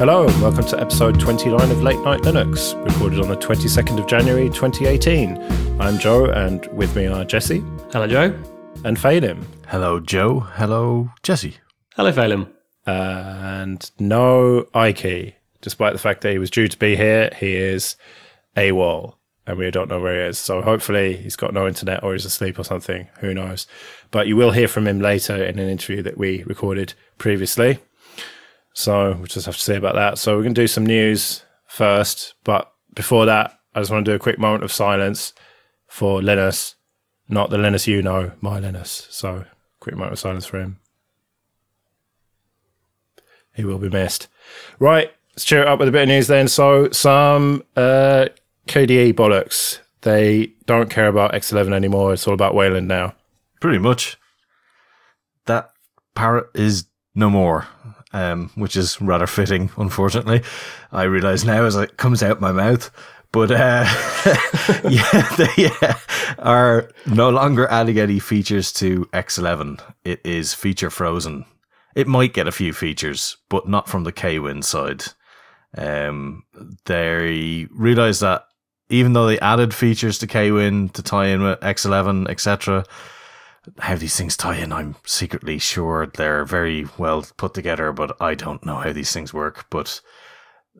Hello, and welcome to episode 29 of Late Night Linux, recorded on the 22nd of January 2018. I'm Joe, and with me are Jesse Hello, Joe. and Phelim. Hello, Joe. Hello, Jesse. Hello, Phelim. And no Ike, despite the fact that he was due to be here, he is AWOL, and we don't know where he is. So hopefully he's got no internet or he's asleep or something. Who knows? But you will hear from him later in an interview that we recorded previously. So we'll just have to see about that. So we're going to do some news first. But before that, I just want to do a quick moment of silence for Linus, not the Linus you know, my Linus. So quick moment of silence for him. He will be missed. Right, let's cheer it up with a bit of news then. So some uh, KDE bollocks. They don't care about X11 anymore. It's all about Wayland now. Pretty much. That parrot is no more, um, which is rather fitting, unfortunately. I realise now as it comes out my mouth. But uh, yeah, they uh, are no longer adding any features to X11. It is feature frozen. It might get a few features, but not from the KWin side. Um, they realised that even though they added features to KWin to tie in with X11, etc., how these things tie in, I'm secretly sure they're very well put together, but I don't know how these things work. But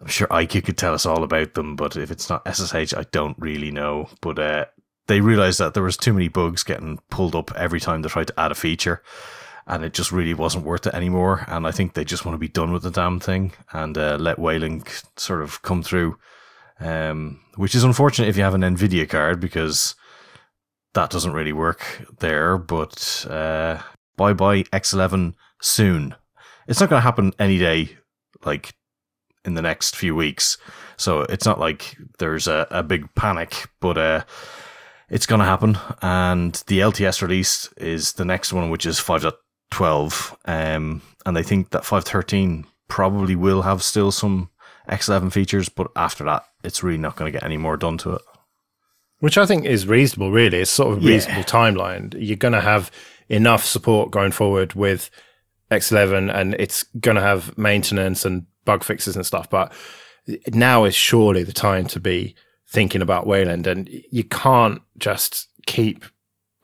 I'm sure Ikey could tell us all about them. But if it's not SSH, I don't really know. But uh, they realized that there was too many bugs getting pulled up every time they tried to add a feature, and it just really wasn't worth it anymore. And I think they just want to be done with the damn thing and uh, let Wayland sort of come through. Um, which is unfortunate if you have an Nvidia card because that doesn't really work there. But uh, bye bye X11 soon. It's not going to happen any day, like in the next few weeks. So it's not like there's a, a big panic, but uh, it's going to happen. And the LTS release is the next one, which is 5.12. Um, and they think that 5.13 probably will have still some X11 features, but after that, it's really not going to get any more done to it. Which I think is reasonable, really. It's sort of a Yeah. reasonable timeline. You're going to have enough support going forward with X11 and it's going to have maintenance and bug fixes and stuff. But now is surely the time to be thinking about Wayland. And you can't just keep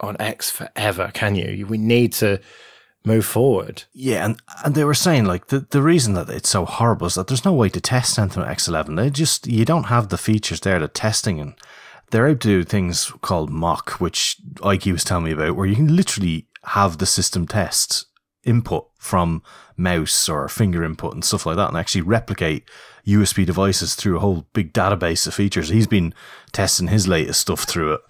on X forever, can you? We need to move forward. Yeah, and, and they were saying like the, the reason that it's so horrible is that there's no way to test anything with X11. They just you don't have the features there to testing and they're out to do things called mock, which Ikey was telling me about, where you can literally have the system tests input from mouse or finger input and stuff like that and actually replicate USB devices through a whole big database of features. He's been testing his latest stuff through it.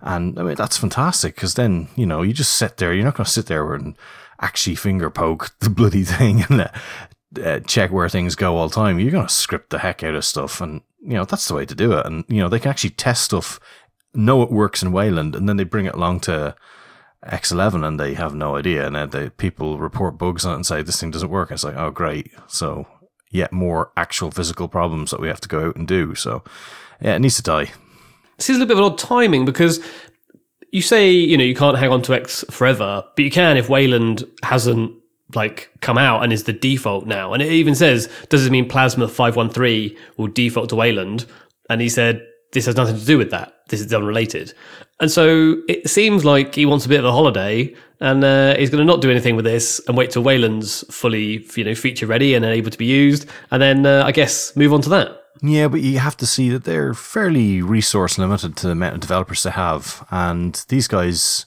And I mean, that's fantastic because then, you know, you just sit there, you're not going to sit there and actually finger poke the bloody thing and uh, check where things go all the time. You're going to script the heck out of stuff. And, you know, that's the way to do it. And, you know, they can actually test stuff, know it works in Wayland, and then they bring it along to X11 and they have no idea. And then they, people report bugs on it and say, this thing doesn't work. And it's like, oh, great. So, yet more actual physical problems that we have to go out and do. So, yeah, it needs to die. This is a little bit of odd timing because you say, you know, you can't hang on to X forever, but you can if Wayland hasn't like come out and is the default now. And it even says, does it mean Plasma 513 will default to Wayland? And he said, this has nothing to do with that. This is unrelated. And so it seems like he wants a bit of a holiday and uh, he's going to not do anything with this and wait till Wayland's fully, you know, feature ready and able to be used. And then uh, I guess move on to that. Yeah, but you have to see that they're fairly resource limited to the amount of developers they have. And these guys,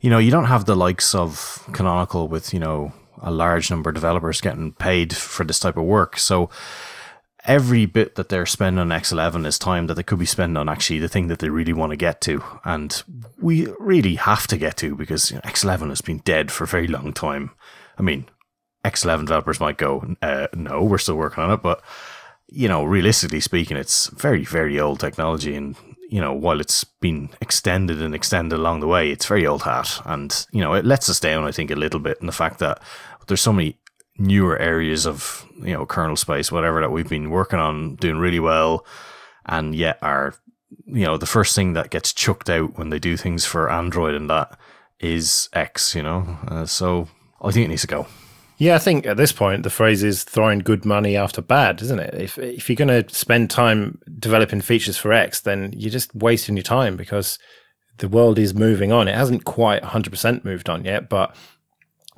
you know, you don't have the likes of Canonical with, you know, a large number of developers getting paid for this type of work. So every bit that they're spending on X11 is time that they could be spending on actually the thing that they really want to get to. And we really have to get to because you know, X11 has been dead for a very long time. I mean, X11 developers might go, uh, no, we're still working on it, but you know, realistically speaking, it's very, very old technology. And, you know, while it's been extended and extended along the way, it's very old hat. And, you know, it lets us down, I think, a little bit in the fact that there's so many newer areas of, you know, kernel space, whatever, that we've been working on doing really well. And yet are, you know, the first thing that gets chucked out when they do things for Android and that is X, you know. Uh, so I think it needs to go. Yeah, I think at this point the phrase is throwing good money after bad, isn't it? If if you're going to spend time developing features for X, then you're just wasting your time because the world is moving on. It hasn't quite 100% moved on yet, but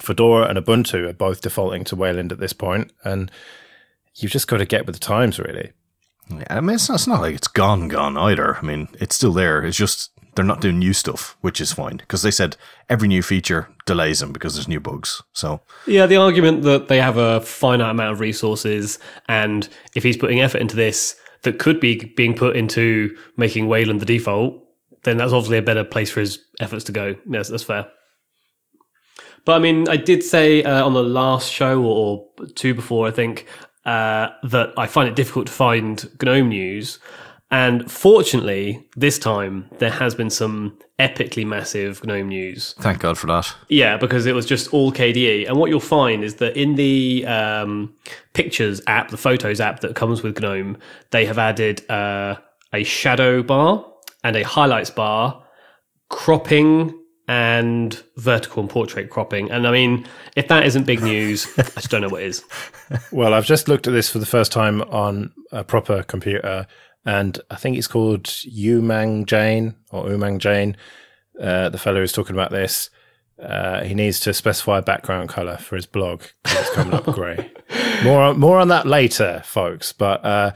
Fedora and Ubuntu are both defaulting to Wayland at this point, and you've just got to get with the times, really. Yeah, I mean, it's not, it's not like it's gone, gone either. I mean, it's still there. It's just they're not doing new stuff, which is fine because they said every new feature delays them because there's new bugs. So Yeah, the argument that they have a finite amount of resources, and if he's putting effort into this that could be being put into making Wayland the default, then that's obviously a better place for his efforts to go. Yes, that's fair. But I mean, I did say uh, on the last show or two before, I think, uh, that I find it difficult to find GNOME news. And fortunately, this time there has been some epically massive GNOME news. thank God for that. Yeah, because it was just all KDE. And what you'll find is that in the um, Pictures app, the Photos app that comes with GNOME, they have added uh, a shadow bar and a highlights bar, cropping and vertical and portrait cropping. And I mean, if that isn't big news, I just don't know what is. Well, I've just looked at this for the first time on a proper computer, and I think it's called Umang Jain or Umang Jain. Uh, the fellow who's talking about this, uh, he needs to specify a background color for his blog. It's coming up grey. More, more on that later, folks. But uh,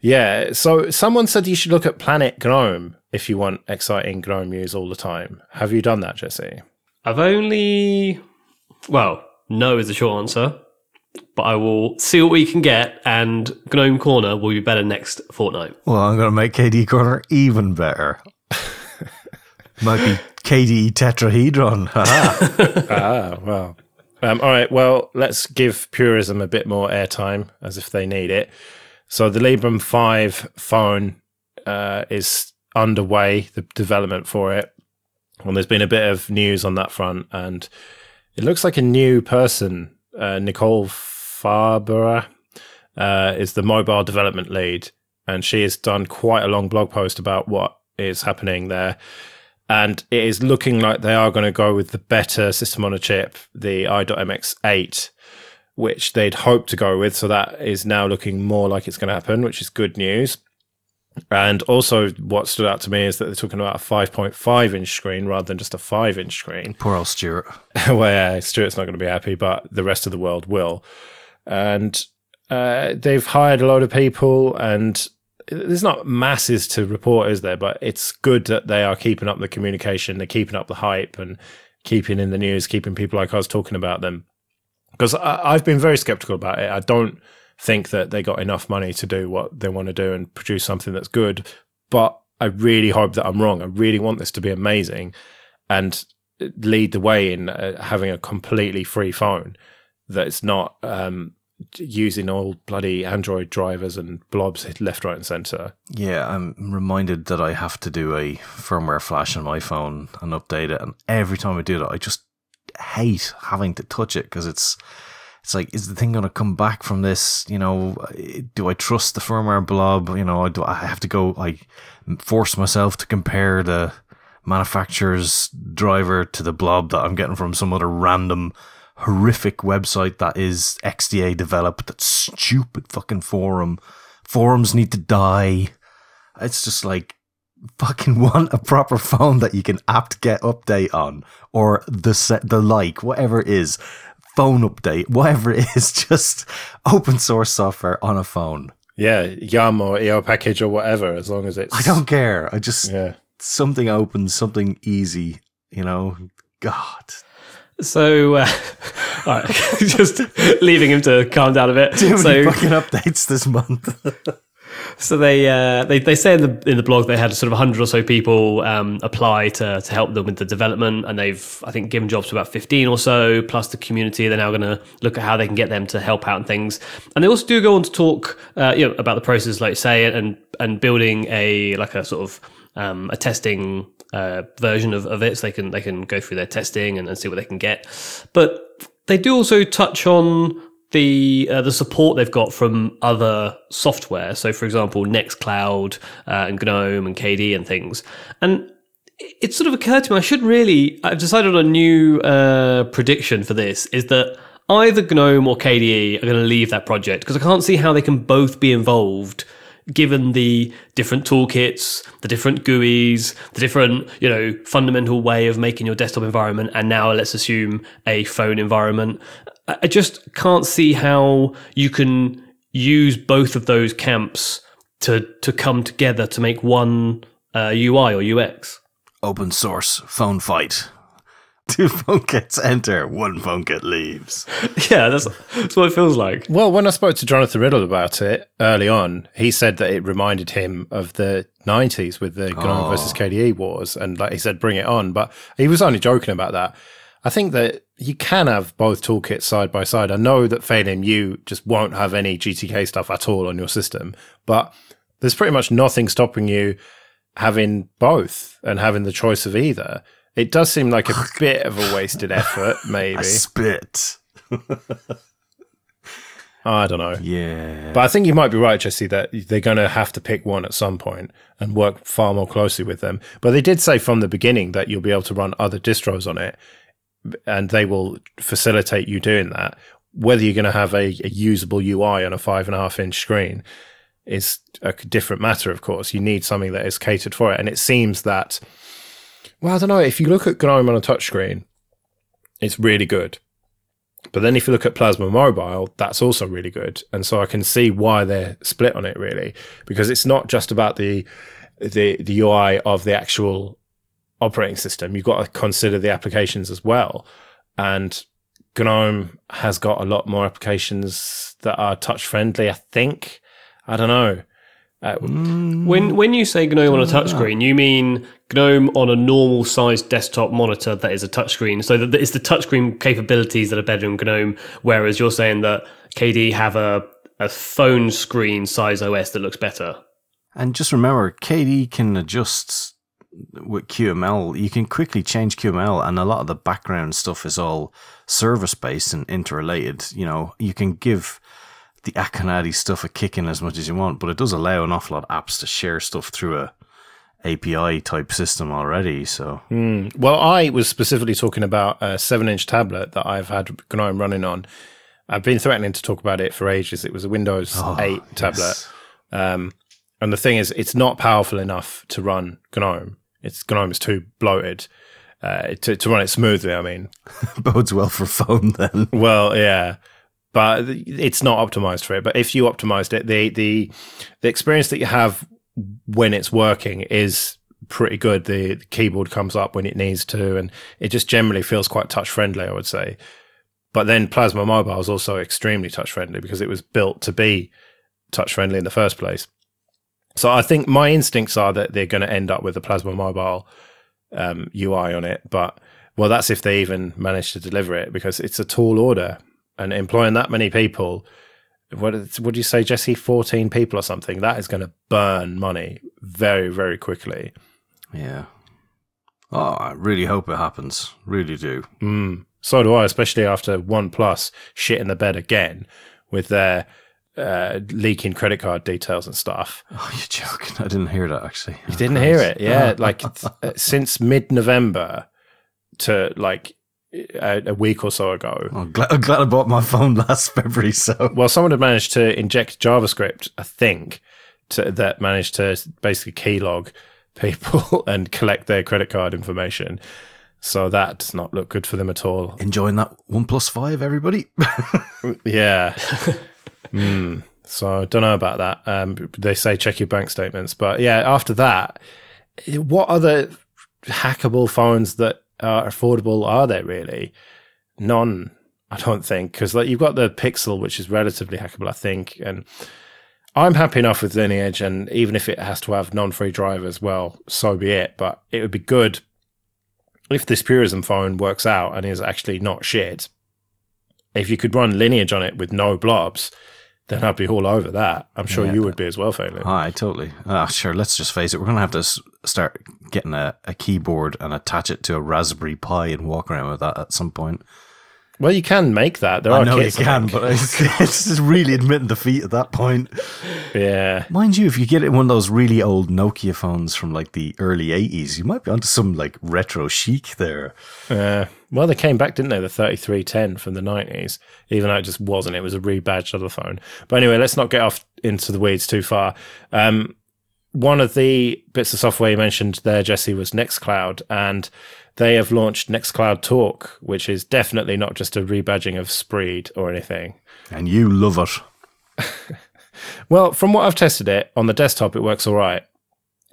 yeah, so someone said you should look at Planet Gnome if you want exciting GNOME news all the time. Have you done that, Jesse? I've only, well, no is the short answer. But I will see what we can get, and GNOME Corner will be better next fortnight. Well, I'm going to make KDE Corner even better. Might be KDE Tetrahedron. Haha. ah, well. Um, all right, well, let's give Purism a bit more airtime as if they need it. So the Librem 5 phone uh, is underway, the development for it. And there's been a bit of news on that front, and it looks like a new person, uh, Nicole Faerber, uh, is the mobile development lead. And she has done quite a long blog post about what is happening there and it is looking like they are going to go with the better system on a chip, the i.MX8, which they'd hoped to go with. So that is now looking more like it's going to happen, which is good news. And also, what stood out to me is that they're talking about a 5.5 inch screen rather than just a 5 inch screen. Poor old Stuart. well, yeah, Stuart's not going to be happy, but the rest of the world will. And uh, they've hired a lot of people, and there's not masses to report, is there? But it's good that they are keeping up the communication, they're keeping up the hype, and keeping in the news, keeping people like us talking about them. Because I've been very skeptical about it. I don't think that they got enough money to do what they want to do and produce something that's good. But I really hope that I'm wrong. I really want this to be amazing and lead the way in uh, having a completely free phone that's not um, using all bloody Android drivers and blobs left, right, and center. Yeah, I'm reminded that I have to do a firmware flash on my phone and update it. And every time I do that, I just hate having to touch it because it's it's like, is the thing going to come back from this? You know, do I trust the firmware blob? You know, do I have to go? I force myself to compare the manufacturer's driver to the blob that I'm getting from some other random horrific website that is XDA developed. That stupid fucking forum. Forums need to die. It's just like fucking want a proper phone that you can apt get update on or the set the like whatever it is phone update whatever it is just open source software on a phone Yeah, Yum or EO package or whatever, as long as it's. i don't care i just Yeah. something open something easy you know god So, uh, all right, just leaving him to calm down a bit. too many so, fucking updates this month so they, uh, they they say in the in the blog they had sort of hundred or so people um, apply to to help them with the development, and they've I think given jobs to about fifteen or so, plus the community. They're now going to look at how they can get them to help out and things. And they also do go on to talk, uh, you know, about the process, like say, and and building a like a sort of um, a testing uh, version of, of it, so they can they can go through their testing and, and see what they can get. But they do also touch on the uh, the support they've got from other software. So, for example, Nextcloud uh, and GNOME and KDE and things. And it- sort of occurred to me I should really. I've decided on a new uh, prediction for this. Is that either GNOME or KDE are going to leave that project because I can't see how they can both be involved given the different toolkits, the different GUIs, the different, you know, fundamental way of making your desktop environment, and now let's assume a phone environment. I just can't see how you can use both of those camps to to come together to make one uh, UI or UX. Open source phone fight. Two phone kits enter, one phone kit leaves. Yeah, that's that's what it feels like. Well, when I spoke to Jonathan Riddell about it early on, he said that it reminded him of the 90s with the GNOME Oh. versus KDE wars. And like he said, bring it on. But he was only joking about that. I think that you can have both toolkits side by side. I know that failing you just won't have any GTK stuff at all on your system, but there's pretty much nothing stopping you having both and having the choice of either. It does seem like a oh, bit of a wasted effort, maybe. I spit. I don't know. Yeah. But I think you might be right, Jesse, that they're going to have to pick one at some point and work far more closely with them. But they did say from the beginning that you'll be able to run other distros on it, and they will facilitate you doing that. Whether you're going to have a, a usable UI on a five and a half inch screen is a different matter, of course. You need something that is catered for it. And it seems that, well, I don't know, if you look at GNOME on a touchscreen, it's really good. But then if you look at Plasma Mobile, that's also really good. And so I can see why they're split on it really, because it's not just about the the the UI of the actual operating system. You've got to consider the applications as well. And GNOME has got a lot more applications that are touch friendly, I think. I don't know. Uh, When when you say GNOME on a touchscreen, you mean GNOME on a normal sized desktop monitor that is a touchscreen. So that it's the touchscreen capabilities that are better in GNOME, whereas you're saying that KDE have a a phone screen size OS that looks better. And just remember, KDE can adjust with QML. You can quickly change QML, and a lot of the background stuff is all service based and interrelated. You know, you can give the Akonadi stuff a kick in as much as you want, but it does allow an awful lot of apps to share stuff through a API type system already. So Well, I was specifically talking about a seven inch tablet that I've had GNOME running on. I've been threatening to talk about it for ages. It was a Windows 8 tablet. yes. Um, and the thing is, it's not powerful enough to run GNOME. It's GNOME is too bloated uh, to, to run it smoothly. I mean, bodes well for phone then. well, yeah, but it's not optimized for it. But if you optimized it, the the the experience that you have when it's working is pretty good. The, the keyboard comes up when it needs to, and it just generally feels quite touch friendly. I would say. But then Plasma Mobile is also extremely touch friendly because it was built to be touch friendly in the first place. So I think my instincts are that they're going to end up with a Plasma Mobile um, UI on it. But well, that's if they even manage to deliver it because it's a tall order and employing that many people. What would you say, Jesse? Fourteen people or something? That is going to burn money very, very quickly. Yeah. Oh, I really hope it happens. Really do. Mm. So do I, especially after OnePlus shit in the bed again with their uh, leaking credit card details and stuff. Oh, you're joking. I didn't hear that actually. You didn't hear it, yeah? Like uh, since mid-November to like a, a week or so ago. I'm glad, I'm glad I bought my phone last February. So Well, someone had managed to inject JavaScript, I think, to, that managed to basically keylog people and collect their credit card information. So that does not look good for them at all. enjoying that One Plus Five, everybody. Yeah. mm. So I don't know about that. Um, they say check your bank statements, but yeah, after that, what other hackable phones that are affordable are there really? None, I don't think, because like you've got the Pixel, which is relatively hackable, I think, and I'm happy enough with Lineage, and even if it has to have non-free drivers, well, so be it. But it would be good if this Purism phone works out and is actually not shit if you could run lineage on it with no blobs, then I'd be all over that. I'm sure Yeah, you would be as well, Phelim. Aye, totally. Ah, sure. Let's just face it. We're gonna have to s- start getting a, a keyboard and attach it to a Raspberry Pi and walk around with that at some point. Well, you can make that. There I are know you can, but it's, it's just really admitting defeat at that point. yeah. Mind you, if you get it in one of those really old Nokia phones from like the early 80s, you might be onto some like retro chic there. Uh, well, they came back, didn't they? The 3310 from the 90s, even though it just wasn't. It was a rebadged other phone. But anyway, let's not get off into the weeds too far. Um, one of the bits of software you mentioned there, Jesse, was Nextcloud, and they have launched Nextcloud Talk, which is definitely not just a rebadging of Spreed or anything. And you love it. Well, from what I've tested it on the desktop, it works all right.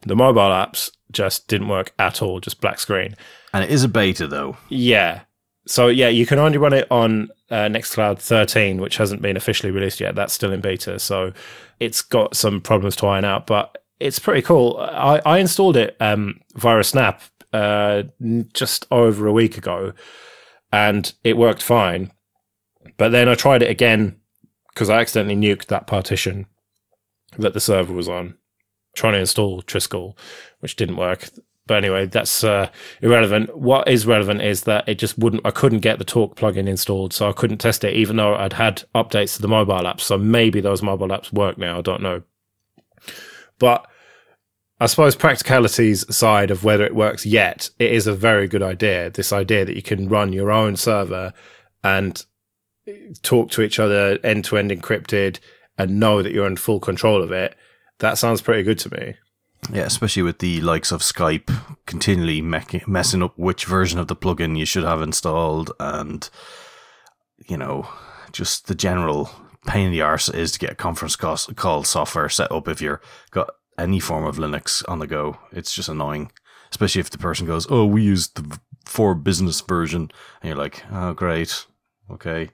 The mobile apps just didn't work at all, just black screen. And it is a beta though. Yeah. So yeah, you can only run it on uh, Nextcloud 13, which hasn't been officially released yet. That's still in beta, so it's got some problems to iron out, but it's pretty cool. I, I installed it um, via a snap uh, just over a week ago, and it worked fine. But then I tried it again because I accidentally nuked that partition that the server was on, trying to install Trisquel, which didn't work. But anyway, that's uh, irrelevant. What is relevant is that it just wouldn't. I couldn't get the Talk plugin installed, so I couldn't test it, even though I'd had updates to the mobile apps. So maybe those mobile apps work now. I don't know. But I suppose practicalities aside of whether it works yet, it is a very good idea. This idea that you can run your own server and talk to each other end to end encrypted and know that you're in full control of it. That sounds pretty good to me. Yeah, especially with the likes of Skype continually mec- messing up which version of the plugin you should have installed, and you know, just the general pain in the arse it is to get conference call, call software set up if you're got any form of Linux on the go. It's just annoying, especially if the person goes, "Oh, we use the for business version," and you're like, "Oh, great, okay,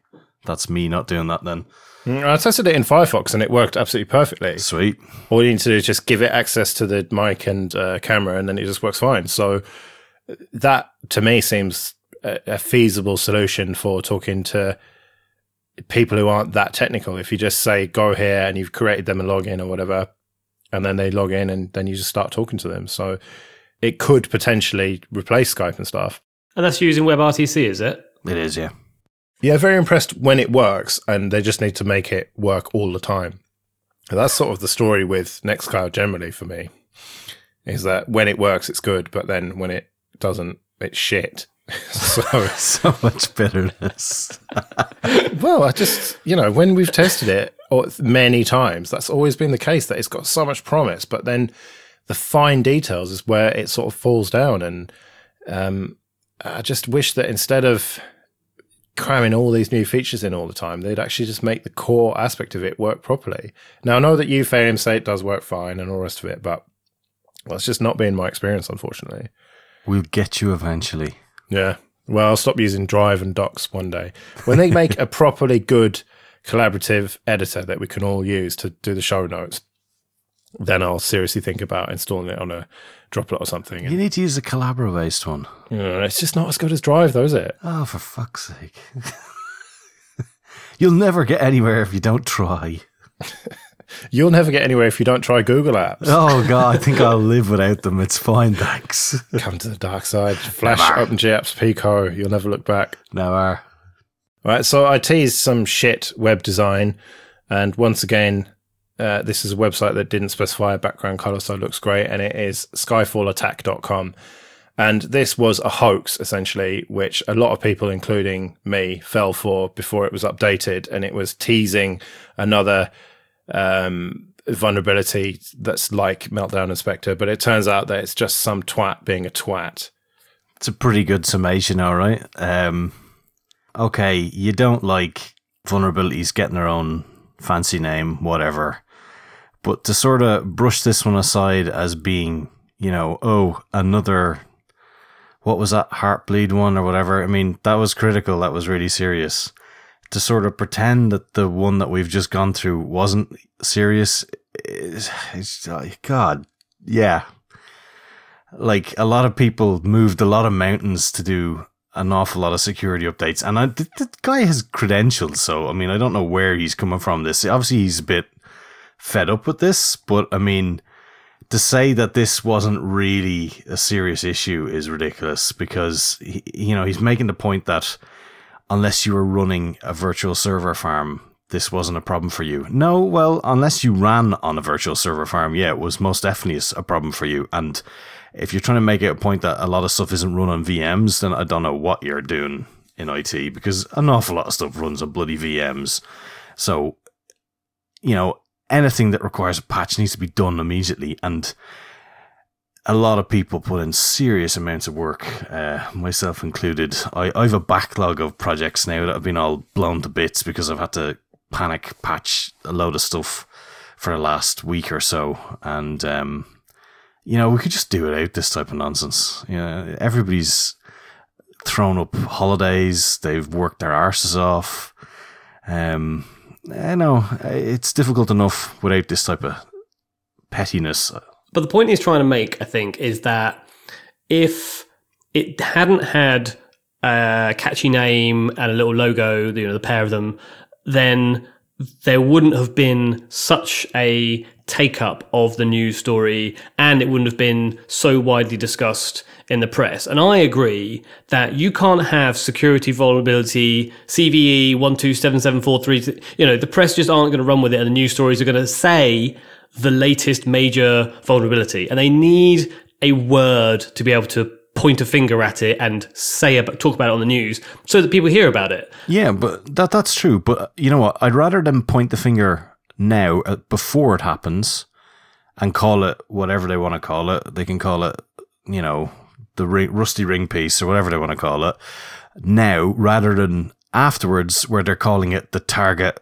that's me not doing that then." Mm, I tested it in Firefox and it worked absolutely perfectly. Sweet. All you need to do is just give it access to the mic and uh, camera, and then it just works fine. So that to me seems a, a feasible solution for talking to people who aren't that technical. If you just say go here and you've created them a login or whatever, and then they log in and then you just start talking to them. So it could potentially replace Skype and stuff. And that's using WebRTC, is it? It is, yeah. Yeah, very impressed when it works, and they just need to make it work all the time. And that's sort of the story with Nextcloud generally for me, is that when it works, it's good, but then when it doesn't, it's shit. so, So much bitterness. well, I just, you know, when we've tested it or many times, that's always been the case that it's got so much promise, but then the fine details is where it sort of falls down. And um, I just wish that instead of cramming all these new features in all the time, they'd actually just make the core aspect of it work properly. Now, I know that you, Farium, say it does work fine and all the rest of it, but well, it's just not been my experience, unfortunately. We'll get you eventually. Yeah. Well, I'll stop using Drive and Docs one day. When they make a properly good collaborative editor that we can all use to do the show notes, then I'll seriously think about installing it on a droplet or something. You need to use a Collabora based one. you know, it's just not as good as Drive, though, is it? Oh, for fuck's sake. You'll never get anywhere if you don't try. You'll never get anywhere if you don't try Google Apps. Oh, God, I think I'll live without them. It's fine, thanks. Come to the dark side. Flash Never. OpenGApps Pico. You'll never look back. Never. Right, so I teased some shit web design, and once again, uh, this is a website that didn't specify a background color, so it looks great, and it is skyfallattack.com. And this was a hoax, essentially, which a lot of people, including me, fell for before it was updated, and it was teasing another um, vulnerability that's like Meltdown and Spectre, but it turns out that it's just some twat being a twat. It's a pretty good summation, all right. Um, okay, you don't like vulnerabilities getting their own fancy name, whatever. But to sort of brush this one aside as being, you know, oh, another, what was that, Heartbleed one or whatever? I mean, that was critical. That was really serious. To sort of pretend that the one that we've just gone through wasn't serious, is, is oh, God, yeah, like a lot of people moved a lot of mountains to do an awful lot of security updates and I, the, the guy has credentials so i mean i don't know where he's coming from this obviously he's a bit fed up with this but i mean to say that this wasn't really a serious issue is ridiculous because he, you know he's making the point that unless you were running a virtual server farm, this wasn't a problem for you. No, well, unless you ran on a virtual server farm, yeah, it was most definitely a problem for you. And if you're trying to make it a point that a lot of stuff isn't run on VMs, then I don't know what you're doing in IT because an awful lot of stuff runs on bloody VMs. So, you know, anything that requires a patch needs to be done immediately. And a lot of people put in serious amounts of work, uh, myself included. I, I have a backlog of projects now that have been all blown to bits because I've had to panic patch a load of stuff for the last week or so. And, um, you know, we could just do it out this type of nonsense. You know, everybody's thrown up holidays, they've worked their arses off. Um, I know it's difficult enough without this type of pettiness. But the point he's trying to make, I think, is that if it hadn't had a catchy name and a little logo, you know, the pair of them, then there wouldn't have been such a take up of the news story and it wouldn't have been so widely discussed in the press. And I agree that you can't have security vulnerability, CVE 127743, you know, the press just aren't going to run with it and the news stories are going to say the latest major vulnerability and they need a word to be able to point a finger at it and say about, talk about it on the news so that people hear about it. Yeah, but that that's true. But you know what? I'd rather them point the finger now uh, before it happens and call it whatever they want to call it. They can call it, you know, the ring, rusty ring piece or whatever they want to call it now rather than afterwards where they're calling it the target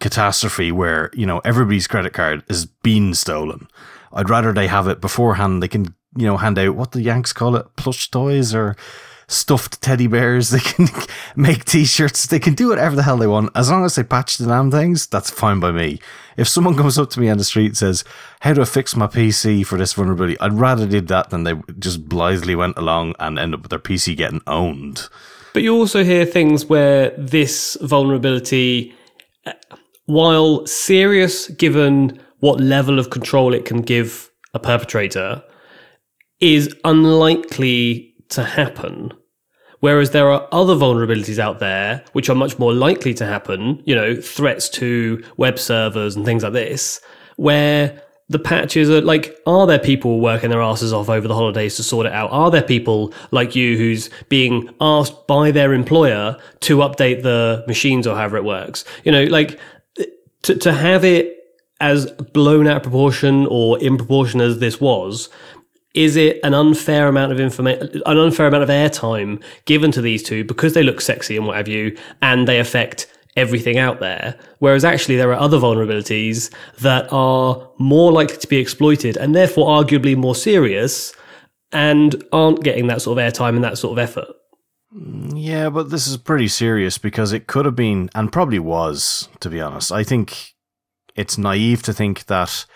catastrophe where, you know, everybody's credit card is being stolen. I'd rather they have it beforehand. They can, you know, hand out what the Yanks call it, plush toys or stuffed teddy bears. They can make t-shirts. They can do whatever the hell they want. As long as they patch the damn things, that's fine by me. If someone comes up to me on the street and says, how do I fix my PC for this vulnerability? I'd rather did that than they just blithely went along and end up with their PC getting owned. But you also hear things where this vulnerability, uh, while serious given what level of control it can give a perpetrator, is unlikely to happen. Whereas there are other vulnerabilities out there which are much more likely to happen, you know, threats to web servers and things like this, where the patches are like, are there people working their asses off over the holidays to sort it out? Are there people like you who's being asked by their employer to update the machines or however it works? You know, like to, to have it as blown out of proportion or in proportion as this was is it an unfair amount of information, an unfair amount of airtime given to these two because they look sexy and what have you, and they affect everything out there? Whereas actually, there are other vulnerabilities that are more likely to be exploited and therefore arguably more serious and aren't getting that sort of airtime and that sort of effort. Yeah, but this is pretty serious because it could have been, and probably was, to be honest. I think it's naive to think that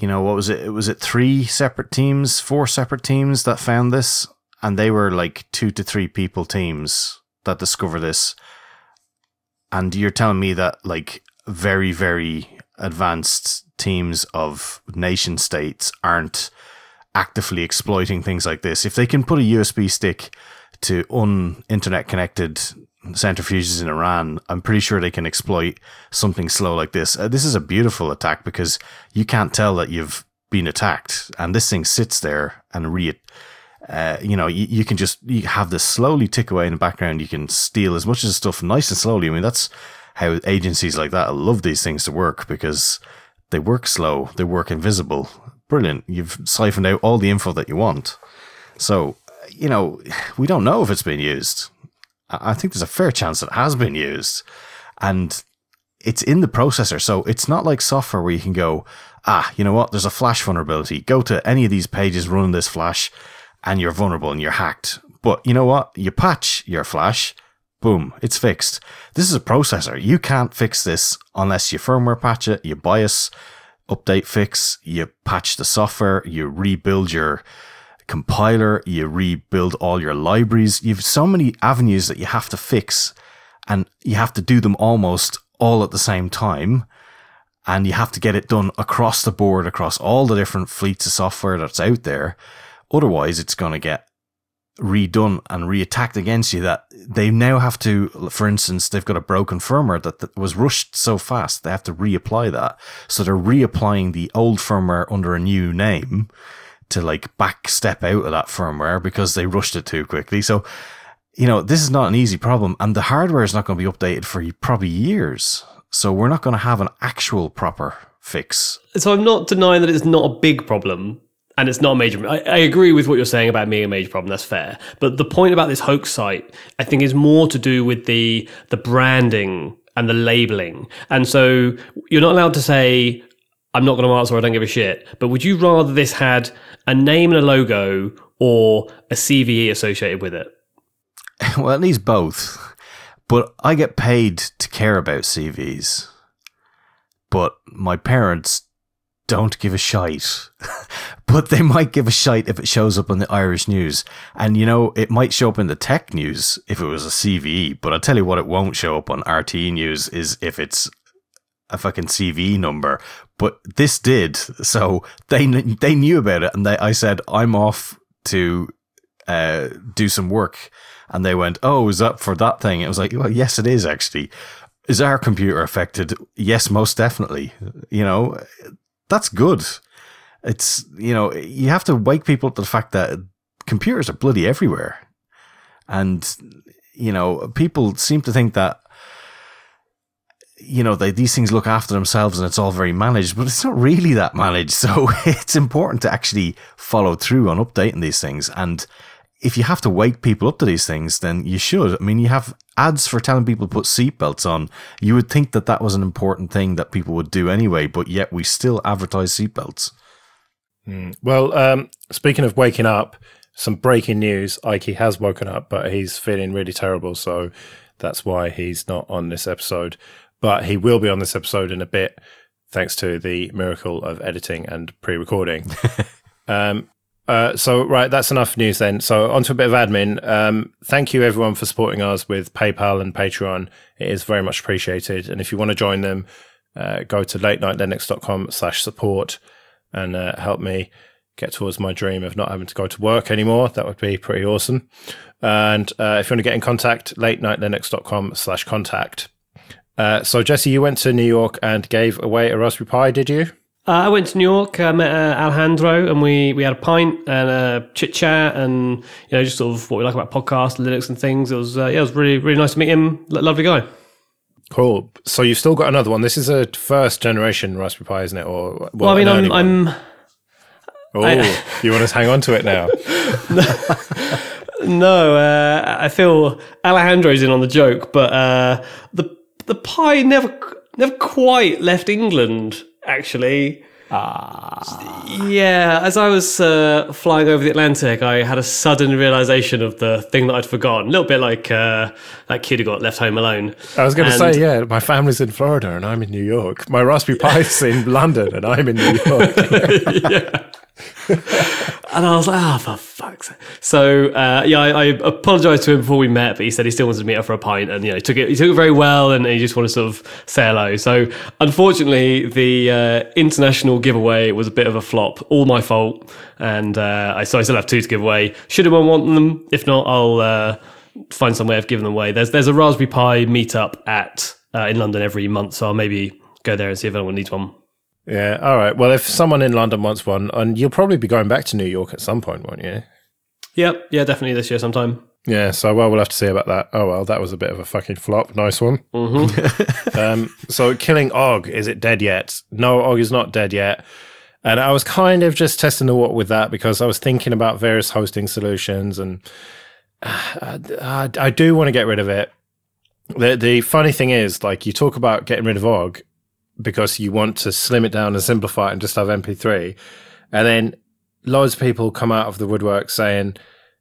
you know, what was it? Was it three separate teams, four separate teams that found this? And they were like two to three people teams that discover this. And you're telling me that like very, very advanced teams of nation states aren't actively exploiting things like this. If they can put a USB stick to un internet connected centrifuges in Iran, I'm pretty sure they can exploit something slow like this. Uh, this is a beautiful attack because you can't tell that you've been attacked, and this thing sits there and re. Uh, you know, you, you can just you have this slowly tick away in the background. You can steal as much of the stuff nice and slowly. I mean, that's how agencies like that love these things to work because they work slow, they work invisible. Brilliant. You've siphoned out all the info that you want. So, you know, we don't know if it's been used. I think there's a fair chance it has been used. And it's in the processor. So it's not like software where you can go, ah, you know what? There's a flash vulnerability. Go to any of these pages, run this flash, and you're vulnerable and you're hacked. But you know what? You patch your flash, boom, it's fixed. This is a processor. You can't fix this unless you firmware patch it, you BIOS update fix, you patch the software, you rebuild your compiler, you rebuild all your libraries. You have so many avenues that you have to fix and you have to do them almost all at the same time. And you have to get it done across the board, across all the different fleets of software that's out there. Otherwise, it's going to get redone and reattacked against you that they now have to, for instance, they've got a broken firmware that, that was rushed so fast, they have to reapply that. So they're reapplying the old firmware under a new name to like back step out of that firmware because they rushed it too quickly. So, you know, this is not an easy problem and the hardware is not going to be updated for probably years. So we're not going to have an actual proper fix. So I'm not denying that it's not a big problem and it's not a major. I, I, agree with what you're saying about being a major problem. That's fair. But the point about this hoax site, I think, is more to do with the the branding and the labeling. And so you're not allowed to say, "I'm not going to answer. I don't give a shit." But would you rather this had a name and a logo or a CVE associated with it? Well, at least both. But I get paid to care about CVEs. But my parents don't give a shite. but they might give a shite if it shows up on the Irish news. And you know, it might show up in the tech news if it was a CVE, but I'll tell you what it won't show up on RTÉ news is if it's a fucking CVE number. But this did. So they they knew about it and they I said I'm off to uh, do some work and they went, "Oh, is that for that thing?" It was like, "Well, yes it is actually." Is our computer affected? Yes, most definitely. You know, that's good. It's, you know, you have to wake people up to the fact that computers are bloody everywhere. And, you know, people seem to think that, you know, they, these things look after themselves and it's all very managed, but it's not really that managed. So it's important to actually follow through on updating these things. And if you have to wake people up to these things, then you should. I mean, you have ads for telling people to put seatbelts on. You would think that that was an important thing that people would do anyway, but yet we still advertise seatbelts. Mm. Well, um, speaking of waking up, some breaking news: Ike has woken up, but he's feeling really terrible, so that's why he's not on this episode. But he will be on this episode in a bit, thanks to the miracle of editing and pre-recording. um, uh, so right, that's enough news then. So onto a bit of admin. Um, thank you everyone for supporting us with PayPal and Patreon. It is very much appreciated. And if you want to join them, uh, go to latenightlinux.com slash support and uh, help me get towards my dream of not having to go to work anymore. That would be pretty awesome. And uh, if you want to get in contact, latenightlinux.com slash contact. Uh, so Jesse, you went to New York and gave away a Raspberry Pi, did you? Uh, I went to New York, I met uh, Alejandro, and we, we had a pint and a chit chat, and you know just sort of what we like about podcasts, Linux, and things. It was uh, yeah, it was really really nice to meet him. lovely guy. Cool. So you've still got another one. This is a first generation Raspberry Pi, isn't it? Or well, well I mean, I'm, I'm. Oh, I, you want to hang on to it now? no, uh, I feel Alejandro's in on the joke, but uh, the the pie never never quite left England actually. Ah. Yeah, as I was uh, flying over the Atlantic, I had a sudden realization of the thing that I'd forgotten. A little bit like uh, that kid who got left home alone. I was going to say, yeah, my family's in Florida and I'm in New York. My Raspberry Pi's in London and I'm in New York. yeah. and I was like, oh, for fuck's sake. So, uh, yeah, I, I apologized to him before we met, but he said he still wanted to meet up for a pint. And, you know, he took it, he took it very well and he just wanted to sort of say hello. So, unfortunately, the uh, international giveaway was a bit of a flop. All my fault. And uh, I, so I still have two to give away. Should anyone want them? If not, I'll uh, find some way of giving them away. There's, there's a Raspberry Pi meetup at uh, in London every month. So I'll maybe go there and see if anyone needs one. Yeah. All right. Well, if someone in London wants one, and you'll probably be going back to New York at some point, won't you? Yep. Yeah, definitely this year sometime. Yeah. So, well, we'll have to see about that. Oh, well, that was a bit of a fucking flop. Nice one. Mm-hmm. um, so, killing Ogg, is it dead yet? No, Ogg is not dead yet. And I was kind of just testing the water with that because I was thinking about various hosting solutions and uh, I, I do want to get rid of it. The the funny thing is, like you talk about getting rid of Ogg, because you want to slim it down and simplify it and just have MP3. And then loads of people come out of the woodwork saying,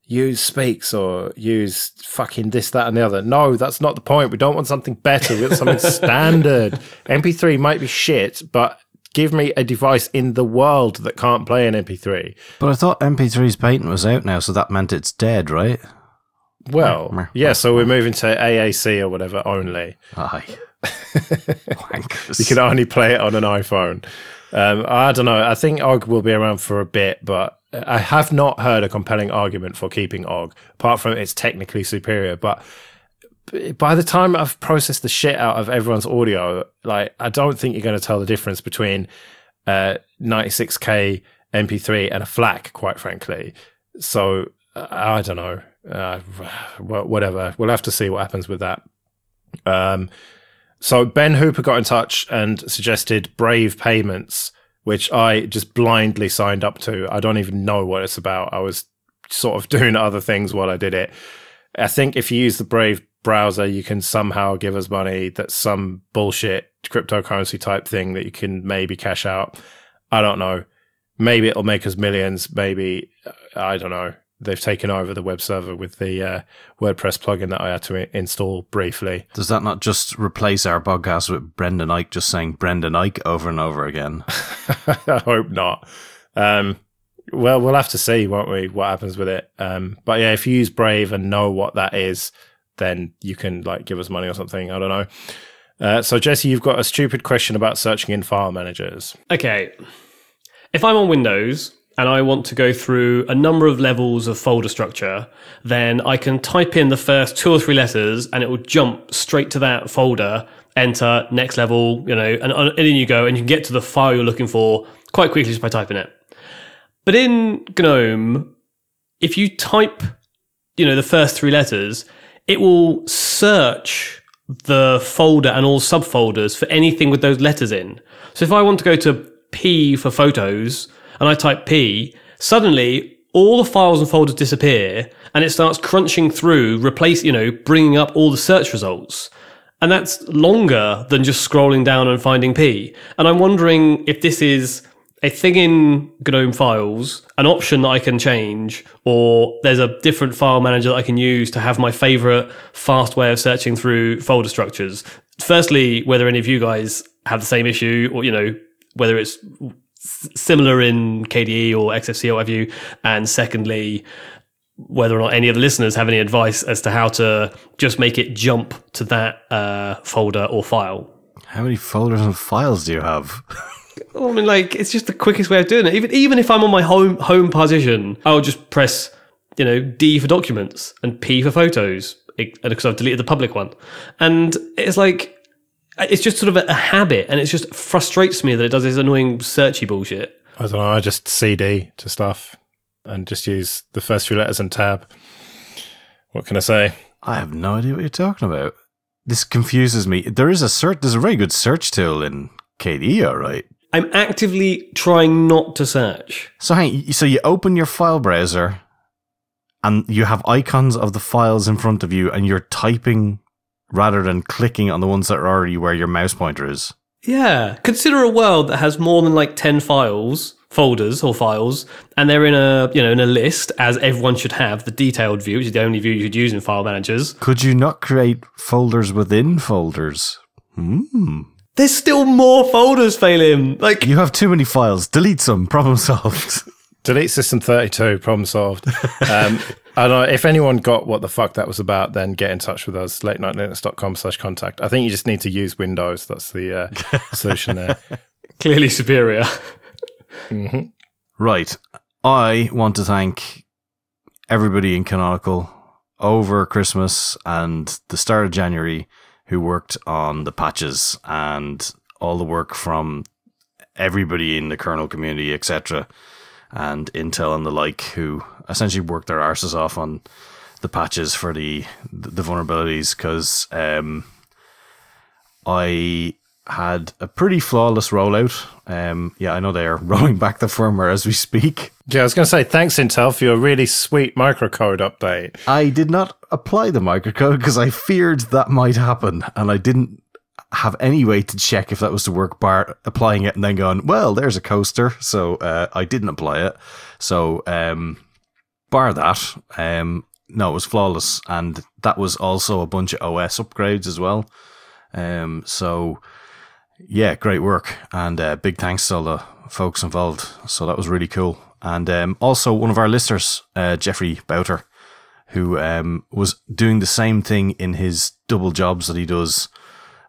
use Speex or use fucking this, that, and the other. No, that's not the point. We don't want something better. We want something standard. MP3 might be shit, but give me a device in the world that can't play an MP3. But I thought MP3's patent was out now, so that meant it's dead, right? Well, yeah, so we're moving to AAC or whatever only. Aye you can only play it on an iPhone. Um, I don't know. I think Ogg will be around for a bit, but I have not heard a compelling argument for keeping OGG, apart from it's technically superior. But by the time I've processed the shit out of everyone's audio, like I don't think you're going to tell the difference between uh, 96k MP3 and a FLAC, quite frankly. So I don't know. Uh, whatever. We'll have to see what happens with that. Um, so Ben Hooper got in touch and suggested Brave Payments, which I just blindly signed up to. I don't even know what it's about. I was sort of doing other things while I did it. I think if you use the Brave browser, you can somehow give us money that's some bullshit cryptocurrency type thing that you can maybe cash out. I don't know. Maybe it'll make us millions. Maybe, uh, I don't know they've taken over the web server with the uh, WordPress plugin that I had to I- install briefly. Does that not just replace our podcast with Brendan Eich just saying Brendan Eich over and over again? I hope not. Um, well, we'll have to see, won't we, what happens with it. Um, but yeah, if you use Brave and know what that is, then you can like give us money or something. I don't know. Uh, so Jesse, you've got a stupid question about searching in file managers. Okay. If I'm on Windows and I want to go through a number of levels of folder structure, then I can type in the first two or three letters and it will jump straight to that folder, enter, next level, you know, and, and in you go, and you can get to the file you're looking for quite quickly just by typing it. But in GNOME, if you type, you know, the first three letters, it will search the folder and all subfolders for anything with those letters in. So if I want to go to P for photos, and I type P, suddenly all the files and folders disappear and it starts crunching through, replace, you know, bringing up all the search results. And that's longer than just scrolling down and finding P. And I'm wondering if this is a thing in GNOME files, an option that I can change, or there's a different file manager that I can use to have my favorite fast way of searching through folder structures. Firstly, whether any of you guys have the same issue, or, you know, whether it's similar in KDE or XFCE or what have you? And secondly, whether or not any of the listeners have any advice as to how to just make it jump to that uh, folder or file. How many folders and files do you have? I mean, like it's just the quickest way of doing it. Even even if I'm on my home home partition, I'll just press you know D for documents and P for photos because I've deleted the public one, and it's like it's just sort of a, a habit, and it just frustrates me that it does this annoying searchy bullshit. I don't know. I just CD to stuff and just use the first few letters and tab. What can I say? I have no idea what you're talking about. This confuses me. There is a search. There's a very good search tool in KDE, all right. I'm actively trying not to search. So hang. So you open your file browser, and you have icons of the files in front of you, and you're typing rather than clicking on the ones that are already where your mouse pointer is. Yeah. Consider a world that has more than like 10 files, folders or files, and they're in a, you know, in a list as everyone should have the detailed view, which is the only view you could use in file managers. Could you not create folders within folders? Hmm. There's still more folders, Phelim. Like you have too many files. Delete some. Problem solved. Delete System 32, problem solved. Um, I don't know. If anyone got what the fuck that was about, then get in touch with us, late nightlinux.com slash contact. I think you just need to use Windows. That's the uh, solution there. Clearly superior. mm-hmm. Right. I want to thank everybody in Canonical over Christmas and the start of January who worked on the patches and all the work from everybody in the kernel community, etc and Intel and the like, who essentially worked their arses off on the patches for the the vulnerabilities because um, I had a pretty flawless rollout. Um, yeah, I know they are rolling back the firmware as we speak. Yeah, I was going to say thanks Intel for your really sweet microcode update. I did not apply the microcode because I feared that might happen, and I didn't have any way to check if that was to work bar applying it and then going, well, there's a coaster. So uh, I didn't apply it. So um, bar that, um, no, it was flawless. And that was also a bunch of OS upgrades as well. Um, so yeah, great work. And uh, big thanks to all the folks involved. So that was really cool. And um, also one of our listeners, uh, Jeffrey Bouter, who um, was doing the same thing in his double jobs that he does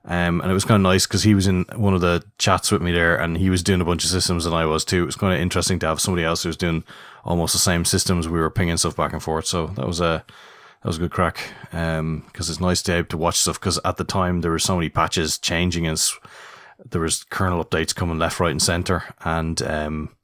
Um, and it was kind of nice because he was in one of the chats with me there, and he was doing a bunch of systems, and I was too. It was kind of interesting to have somebody else who was doing almost the same systems. We were pinging stuff back and forth, so that was a that was a good crack. Um, because it's nice to be able to watch stuff. Because at the time there were so many patches changing, and there was kernel updates coming left, right, and center. And um,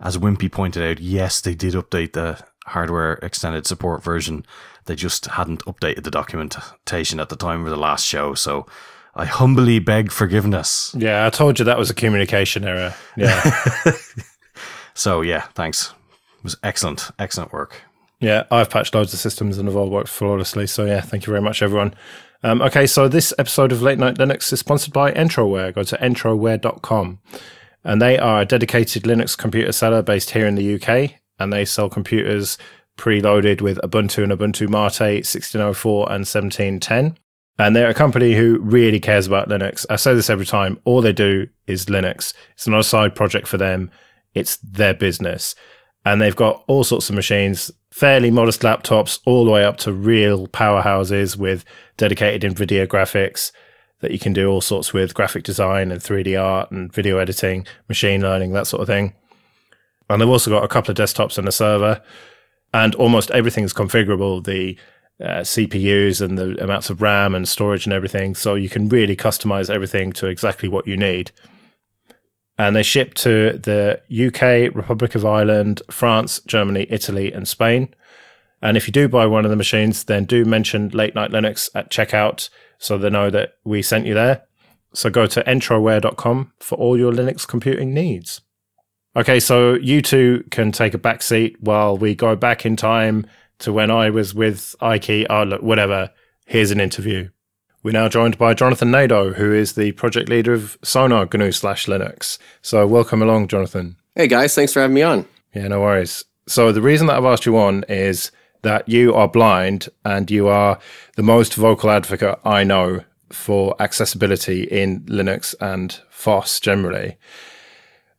as Wimpy pointed out, yes, they did update the hardware extended support version. They just hadn't updated the documentation at the time of the last show, so I humbly beg forgiveness. Yeah, I told you that was a communication error. Yeah. so yeah, thanks. It was excellent, excellent work. Yeah, I've patched loads of systems and they've all worked flawlessly. So yeah, thank you very much, everyone. Um, okay, so this episode of Late Night Linux is sponsored by Entroware. Go to entroware.com. And they are a dedicated Linux computer seller based here in the UK. And they sell computers preloaded with Ubuntu and Ubuntu Mate 1604 and 1710. And they're a company who really cares about Linux. I say this every time. All they do is Linux. It's not a side project for them. It's their business. And they've got all sorts of machines, fairly modest laptops, all the way up to real powerhouses with dedicated NVIDIA graphics that you can do all sorts with graphic design and 3D art and video editing, machine learning, that sort of thing. And they've also got a couple of desktops and a server. And almost everything is configurable. The uh, CPUs and the amounts of RAM and storage and everything. So you can really customize everything to exactly what you need. And they ship to the UK, Republic of Ireland, France, Germany, Italy, and Spain. And if you do buy one of the machines, then do mention Late Night Linux at checkout so they know that we sent you there. So go to entroware.com for all your Linux computing needs. Okay, so you two can take a back seat while we go back in time to when I was with Ike. Oh, look, whatever. Here's an interview. We're now joined by Jonathan Nadeau, who is the project leader of Sonar GNU slash Linux. So welcome along, Jonathan. Hey guys, thanks for having me on. Yeah, no worries. So the reason that I've asked you on is that you are blind and you are the most vocal advocate I know for accessibility in Linux and FOSS generally.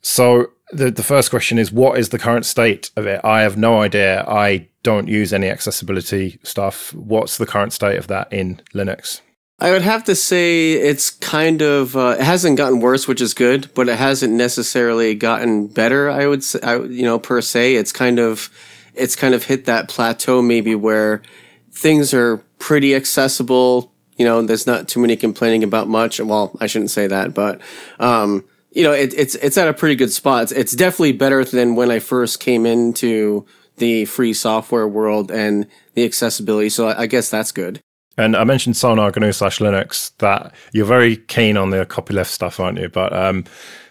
So the the first question is what is the current state of it? I have no idea. I don't use any accessibility stuff. What's the current state of that in Linux? I would have to say it's kind of uh, it hasn't gotten worse, which is good, but it hasn't necessarily gotten better. I would say, I, you know, per se, it's kind of it's kind of hit that plateau maybe where things are pretty accessible. You know, there's not too many complaining about much. Well, I shouldn't say that, but um, you know, it, it's it's at a pretty good spot. It's, it's definitely better than when I first came into the free software world and the accessibility. So I, I guess that's good. And I mentioned Sonar GNU slash Linux that you're very keen on the copyleft stuff, aren't you? But um,